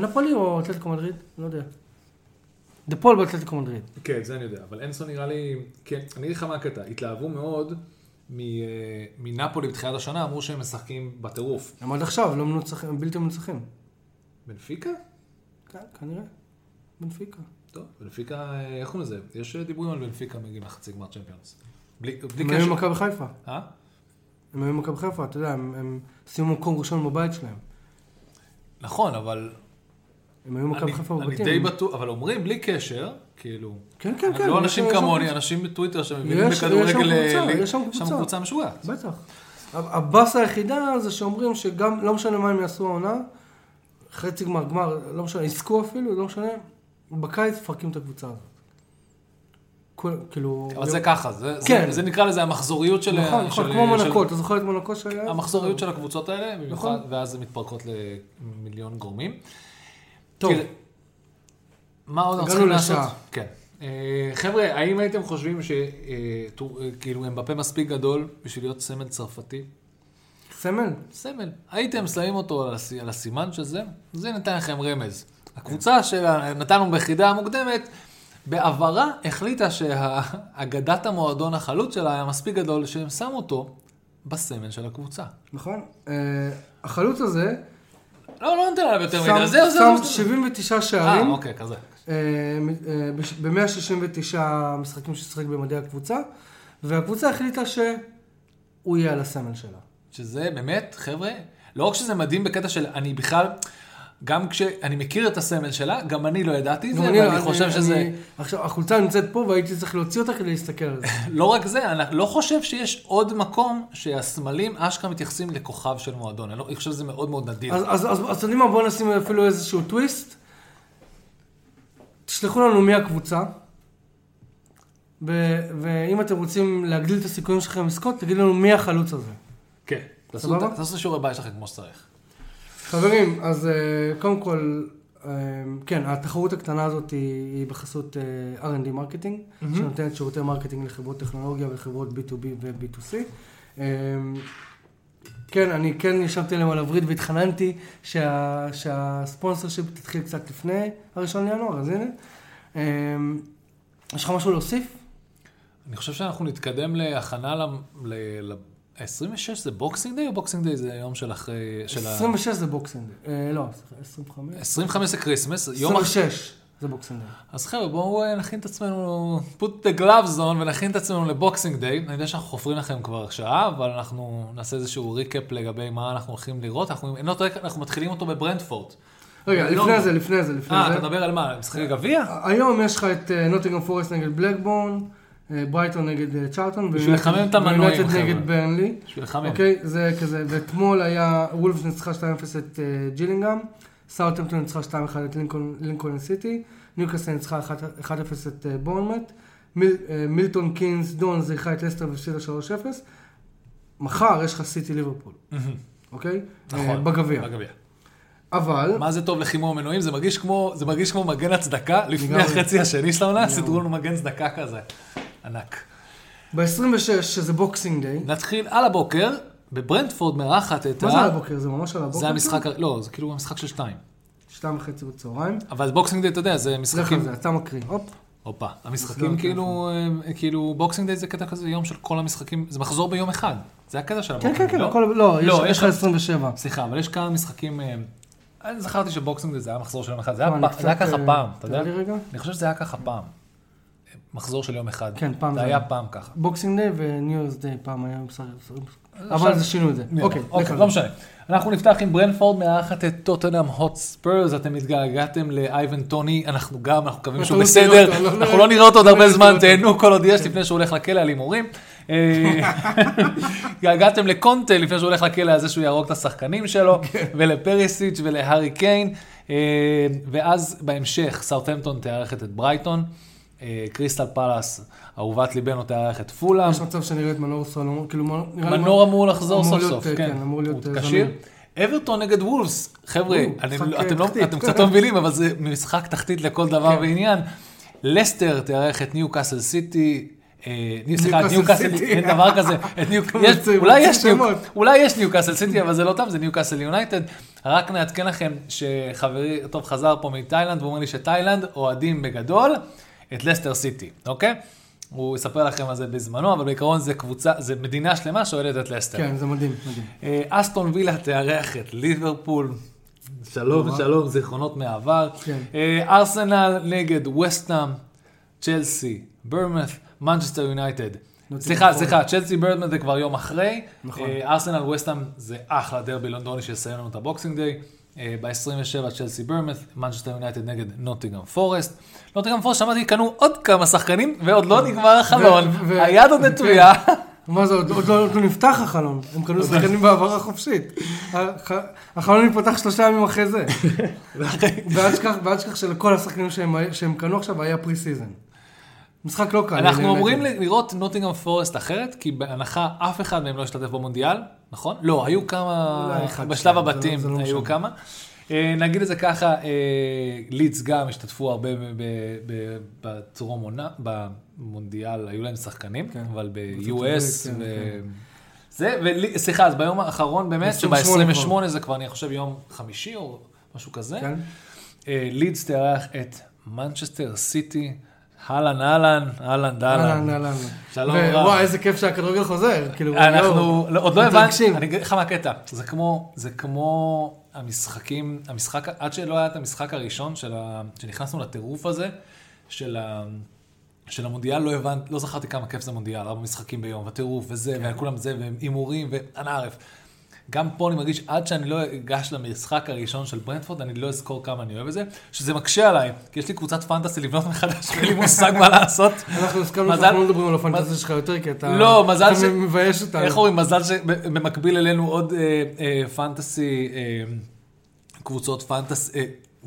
נפולי או אתלטיקו מדריד? לא יודע. דה פול באתלטיקו מדריד. כן, זה אני יודע, אבל אנזו נראה לי, כן, אני אגיד לך מה הקטע, התלהבו מאוד מנפולי בתחילת השנה, אמרו שהם משחקים בטירוף. הם עד עכשיו לא מנוצחים, הם בלתי מנוצחים. בנפיקה? כן, כנראה. בנפיקה. טוב, בנפיקה, אה, איך קוראים לזה? יש דיבורים על בנפיקה מגיעים לחצי גמר צ'מפיונס. בלי בלי הם היו קשר. במכבי חיפה. אה? הם היו במכבי חיפה, אתה יודע, הם- הם סיימו מקום ראשון בבית שלהם. נכון, אבל הם היו במכבי אני חיפה אני בבתים. די בטוח, אבל אומרים בלי קשר, כאילו, כן, כן, כן. לא אנשים כמוני. אנשים בטוויטר שמבינים יש- יש שם בכדורגל, קבוצה, אה, יש שם קבוצה. משוגעת. בטח. הבאסה היחידה זה שאומרים שגם, לא משנה מה הם יעשו העונה, חצי גמר, גמר, לא משנה, יזכו אפילו, לא משנה, בקיץ מפרקים את הקבוצה הזאת. כל- כאילו... אבל זה ככה, זה- כן. זה נקרא לזה המחזוריות של... נכון, נכון, של- כמו מונקו, אתה זוכר את מונקו שהיה? המחזוריות של הקבוצות האלה, במיוחד, נכון. ואז הן מתפרקות למיליון גורמים. טוב. מה עוד אנחנו צריכים לעשות? כן. אה, חבר'ה, האם הייתם חושבים שכאילו אמבפה מספיק גדול בשביל להיות סמל צרפתי? סמל? סמל. הייתם שמים אותו על הס- על הסימן של זה? זה נתן לכם רמז. הקבוצה שנתנו ביחידה המוקדמת, בעברה החליטה שאגדת המועדון החלוץ שלה היה מספיק גדול שהם שמו אותו בסמל של הקבוצה. נכון. אה, החלוץ הזה לא, לא נותן עליו יותר שם- מדי. זהו, שם זהו. 79 אה, שערים. אוקיי, כזה. ב-169 משחקים ששיחק במדעי הקבוצה, והקבוצה החליטה שהוא יהיה על הסמל שלה. שזה באמת, חבר'ה, לא רק שזה מדהים בקטע של אני בכלל, גם כשאני מכיר את הסמל שלה, גם אני לא ידעתי את זה, ואני חושב שזה... עכשיו, החולצה נמצאת פה והייתי צריך להוציא אותה כדי להסתכל על זה. לא רק זה, אני לא חושב שיש עוד מקום שהסמלים אשכרה מתייחסים לכוכב של מועדון. אני לא- חושב שזה מאוד מאוד נדיר. אז- אתם יודעים מה, בואו נשים אפילו איזשהו טוויסט. תשלחו לנו מי הקבוצה, ו- ואם אתם רוצים להגדיל את הסיכויים שלכם לזכות, תגידו לנו מי החלוץ הזה. כן. תעשו? את- שיעורי בית שלכם כמו שצריך. חברים, אז אה, קודם כל, אה, כן, התחרות הקטנה הזאת היא, היא בחסות R&D Marketing, שנותנת שירותי marketing לחברות טכנולוגיה וחברות B2B ו-B2C. כן, אני כן ישבתי להם על הווריד והתחננתי שה, שה sponsorship תתחיל קצת לפני הראשון לינואר, אז הנה. אה, יש לך משהו להוסיף? אני חושב שאנחנו נתקדם להכנה ל... ל... ל... 26 זה בוקסינג דיי או בוקסינג דיי זה יום של אחרי... של ה- 26 זה בוקסינג, אה, לא, סליחה, 25. 25 זה Christmas, יום אחרי... 26 זה בוקסינג. אז חבר'ה, בואו אה, נכין את עצמנו, put the gloves on ונכין את עצמנו לבוקסינג דיי. אני יודע שאנחנו חופרים לכם כבר שעה, אבל אנחנו נעשה איזשהו recap לגבי מה אנחנו הולכים לראות. אנחנו, לא טועה, אנחנו מתחילים אותו בברנטפורד. רגע, לא. לפני זה, לפני זה, לפני אה, זה. אתה מדבר על מה? משחקי גביע? היום יש לך את נוטינגהאם פורסט נגד בלקבורן, אה, ברייטון נגד אה, צ'רלטון, בשביל לחמם את המנועים, חבר'ה. נגד ברנלי. בשביל לחמם. אוקיי, זה כזה, ואתמול היה, וולפס ניצחה 2-0 את אה, ג'ילינגהם, סאוטהמפטון ניצחה 2-1 את לינקולן- סיטי, ניוקאסל ניצחה 1-0 את אה, בורנמות', מיל- אה, מילטון קינס דונס אירחה את לסטר והפסידה 3-0, מחר יש לך סיטי ליברפול, אוקיי? אה, נכון. בגביע. אבל, מה זה טוב לחימום מנועים? זה מרגיש כמו, זה מרגיש כמו מגן הצדקה. לפני. החצי השני של העונה. סידרו לנו מגן צדקה כזה. ענק. ב-26, שזה בוקסינג דיי. נתחיל על הבוקר, בברנטפורד מארחת את מה זה על הבוקר? זה ממש על הבוקר? זה המשחק, ה- לא, זה כאילו המשחק של שתיים. שתיים וחצי בצהריים. אבל בוקסינג דיי, אתה יודע, זה לך משחקים... זה, אתה מקריא. הופ. הופה, המשחקים כאילו, אה, כאילו, בוקסינג דיי זה קטע כזה, יום של כל המשחקים, זה מחזור ביום אחד. זה הקטע של כן, הבוקסינג, כן, כן, לא? הכל, לא, יש- לא, לך לך- 27. סליחה, אבל יש כמה משחקים, אה, אני זכרתי שבוקסינג דיי זה היה מחזור של יום אחד, זה היה לא, זה ככה אה, פעם, אתה יודע? אני חושב שזה היה ככה פעם. מחזור של יום אחד. כן, פעם זה זה היה היה. פעם ככה. בוקסינג דיי ו New Year's Day פעם היה משחק. אבל זה שינו את זה. אוקיי, אוקיי, לא. משנה. אנחנו נפתח עם ברנטפורד מארחת את טוטנאם הוטספרס, אתם התגעגעתם לאייבן טוני, אנחנו גם, אנחנו מקווים שהוא לא נראה בסדר, אותו, לא אנחנו לא נראה אותו עוד לא הרבה זמן. תהנו כל עוד יש לפני שהוא הולך לכלא על הימורים. אה, התגעגעתם לקונטה לפני שהוא הולך לכלא על זה שהוא יהרוג את השחקנים שלו, כן. ולפריסיץ' ולהארי קיין, אה, ואז בהמשך סאוטהמפטון תארחת את ברייטון, קריסטל פלאס, אהובת ליבנו תארח את פולאם. יש מצב שנראה את מנור סולומון, כאילו מנור- אמור לחזור סוף סוף, אה, כן. אמור להיות אה, כשיר. אברטון נגד וולפס, חבר'ה, אתם אה, לא-. אתם קצת לא מבינים, אבל זה משחק תחתית לכל דבר כן. ועניין. לסטר תארח את ניו קאסל סיטי. אה, סליחה, את ניו קאסל. אין דבר כזה, אולי יש ניו- שמות. אולי יש ניו קאסל סיטי, אבל זה לא טוב, זה ניו קאסל יונייטד. רק נעדכן לכם שחברי, טוב, חזר פה מתאילנד, והוא אומר לי שתאילנד אוהדים בגדול את לסטר סיטי, אוקיי? הוא יספר לכם על זה בזמנו, אבל בעיקרון זה קבוצה, זה מדינה שלמה שאוהדת את לסטר. כן, זה מדהים, מדהים. אה, אסטון וילה תארח את ליברפול. שלום. שלום, זיכרונות מהעבר. כן. אה, ארסנל נגד וסטאם, צ'לסי, בורנמות', מנצ'סטר יונייטד. סליחה. סליחה, צ'לסי בורנמות' זה כבר יום אחרי. נכון. אה, ארסנל וסטאם זה אחלה דרבי לונדוני שיסיים לנו את הבוקסינג דיי. ב-27 צ'לסי בורנמות', מנצ'סטר יונייטד נגד נוטינגהאם פורסט. נוטינגהאם פורסט, שמעתי, קנו עוד כמה שחקנים, ועוד לא נגמר החלון. היד עוד נטויה. מה זה, עוד עוד לא עוד לא נפתח החלון. הם קנו שחקנים בהעברה חופשית. הח- החלון ייפתח שלושה ימים אחרי זה. ואל תשכח שלכל השחקנים שהם קנו עכשיו היה pre-season. משחק לא קל. אנחנו אמורים נגד. לראות נוטינגהאם פורסט אחרת, כי בהנחה אף אחד מהם לא השתתף במונדיאל, נכון? לא, היו כמה, בשלב זה הבתים לא- לא היו. כמה. אה, נגיד את זה ככה, אה, לידס גם השתתפו הרבה בטרום עונה, במונדיאל היו להם שחקנים, כן. אבל ב-US כן. כן. זה, וסליחה, אז ביום האחרון באמת, 28 שב-28 זה כבר, אני חושב, יום חמישי או משהו כזה. אה, לידס תארח את מנצ'סטר סיטי, אהלן אהלן, אהלן אהלן, אהלן. אהלן. שלום רב. וואי, איזה כיף שהכדורגל חוזר. כאילו, אנחנו. לא, עוד לא הבנתי. אני אגיד לך מה הקטע, זה כמו, זה כמו המשחקים, המשחק, עד שלא היה את המשחק הראשון של ה, שנכנסנו לטירוף הזה, של ה... של המונדיאל לא הבנתי, לא זכרתי כמה כיף זה מונדיאל, ארבע משחקים ביום, וטירוף וזה, כן. וכולם זה, והימורים, ואנא ערף. גם פה אני מרגיש, עד שאני לא אגש למשחק הראשון של ברנדפורד, אני לא אזכור כמה אני אוהב את זה, שזה מקשה עליי, כי יש לי קבוצת פנטסי לבנות מחדש, ואין לי מושג מה לעשות. אנחנו הסכמנו שאנחנו לא מדברים על הפנטזיה שלך יותר, כי אתה לא, מזל ש- מבייש אותנו. איך אומרים, מזל שבמקביל אלינו עוד אה, אה, פנטסי, אה, קבוצות פנטסי,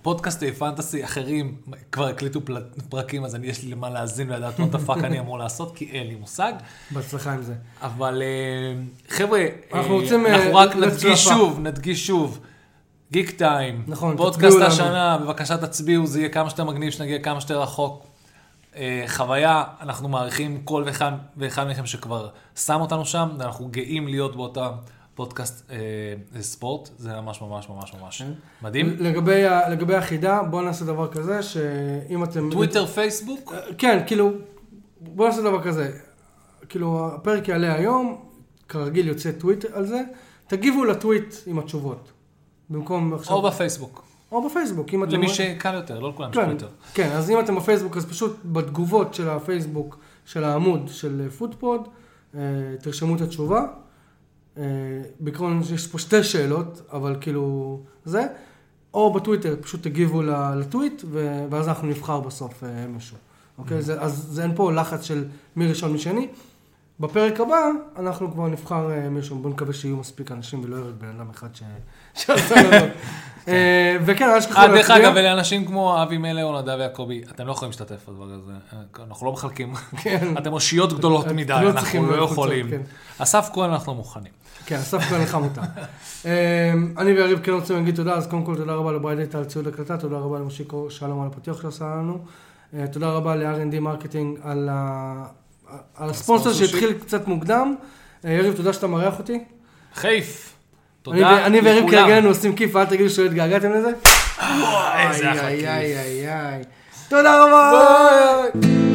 פודקאסטי פנטסי אחרים כבר הקליטו פרקים, אז אני, יש לי למה להאזין ולדעת מה דפק אני אמור לעשות, כי אין לי מושג. בהצלחה עם זה. אבל אה, חבר'ה, אנחנו אה, רוצים, אה, אנחנו רק. נדגיש שוב, נדגיש שוב. גיק טיים, נכון, פודקאסט. השנה, בבקשה תצביעו, זה יהיה כמה שיותר מגניב, שנגיע כמה שיותר רחוק. חוויה, אנחנו מעריכים כל ואחד, ואחד מכם שכבר שם אותנו שם, ואנחנו גאים להיות באותה פודקאסט אה, ספורט, זה ממש ממש ממש ממש כן. מדהים. לגבי לגבי החידה, בואו נעשה דבר כזה, שאם אתם... טוויטר, פייסבוק, כן, כאילו, בואו נעשה דבר כזה. כאילו, הפרק יעלה היום, כרגיל יוצא טוויט על זה, תגיבו לטוויט עם התשובות. במקום עכשיו... או בפייסבוק, או בפייסבוק, אם אתם... למי שקל יותר, לא לכולם יש כן, טוויטר. כן, אז אם אתם בפייסבוק, אז פשוט בתגובות של הפייסבוק, של העמוד של פודפוד, אה, תרשמו את התשובה. אה, בעיקרון יש פה שתי שאלות, אבל כאילו זה. או בטוויטר, פשוט תגיבו לטוויט, ואז אנחנו נבחר בסוף אה, מישהו. אוקיי? זה, אז זה אין פה לחץ של מי ראשון מי שני. בפרק הבא, אנחנו כבר נבחר אה, מישהו, בואו נקווה שיהיו מספיק אנשים ולא ירד בן אדם אחד. שעשה לנו. אה, וכן, אל תשכחו אה, דרך להצביע. אגב, ולאנשים כמו אבי מלא או נדב יעקבי, אתם לא יכולים להשתתף בדבר הזה, אנחנו לא מחלקים. כן. אתם אושיות גדולות מדי, אנחנו לא יכולים. כן. אסף כהן אנחנו מוכנים. כן, אסף כהן לך מותר. אני ויריב כן רוצים להגיד תודה, אז קודם כל תודה רבה לבריידט על ציוד הקלטה, תודה רבה למושיקו שלום על הפתיח שעשה לנו, אה, תודה רבה ל- R&D marketing על על הספונסר שהתחיל קצת מוקדם. אה, יריב, תודה שאתה מארח אותי. כיף. אני תודה ו- אני ויריב לכולם. כרגע עושים כיף, אל תגידו שלא התגעגעתם לזה. איזה אחלה איי, כיף. תודה רבה.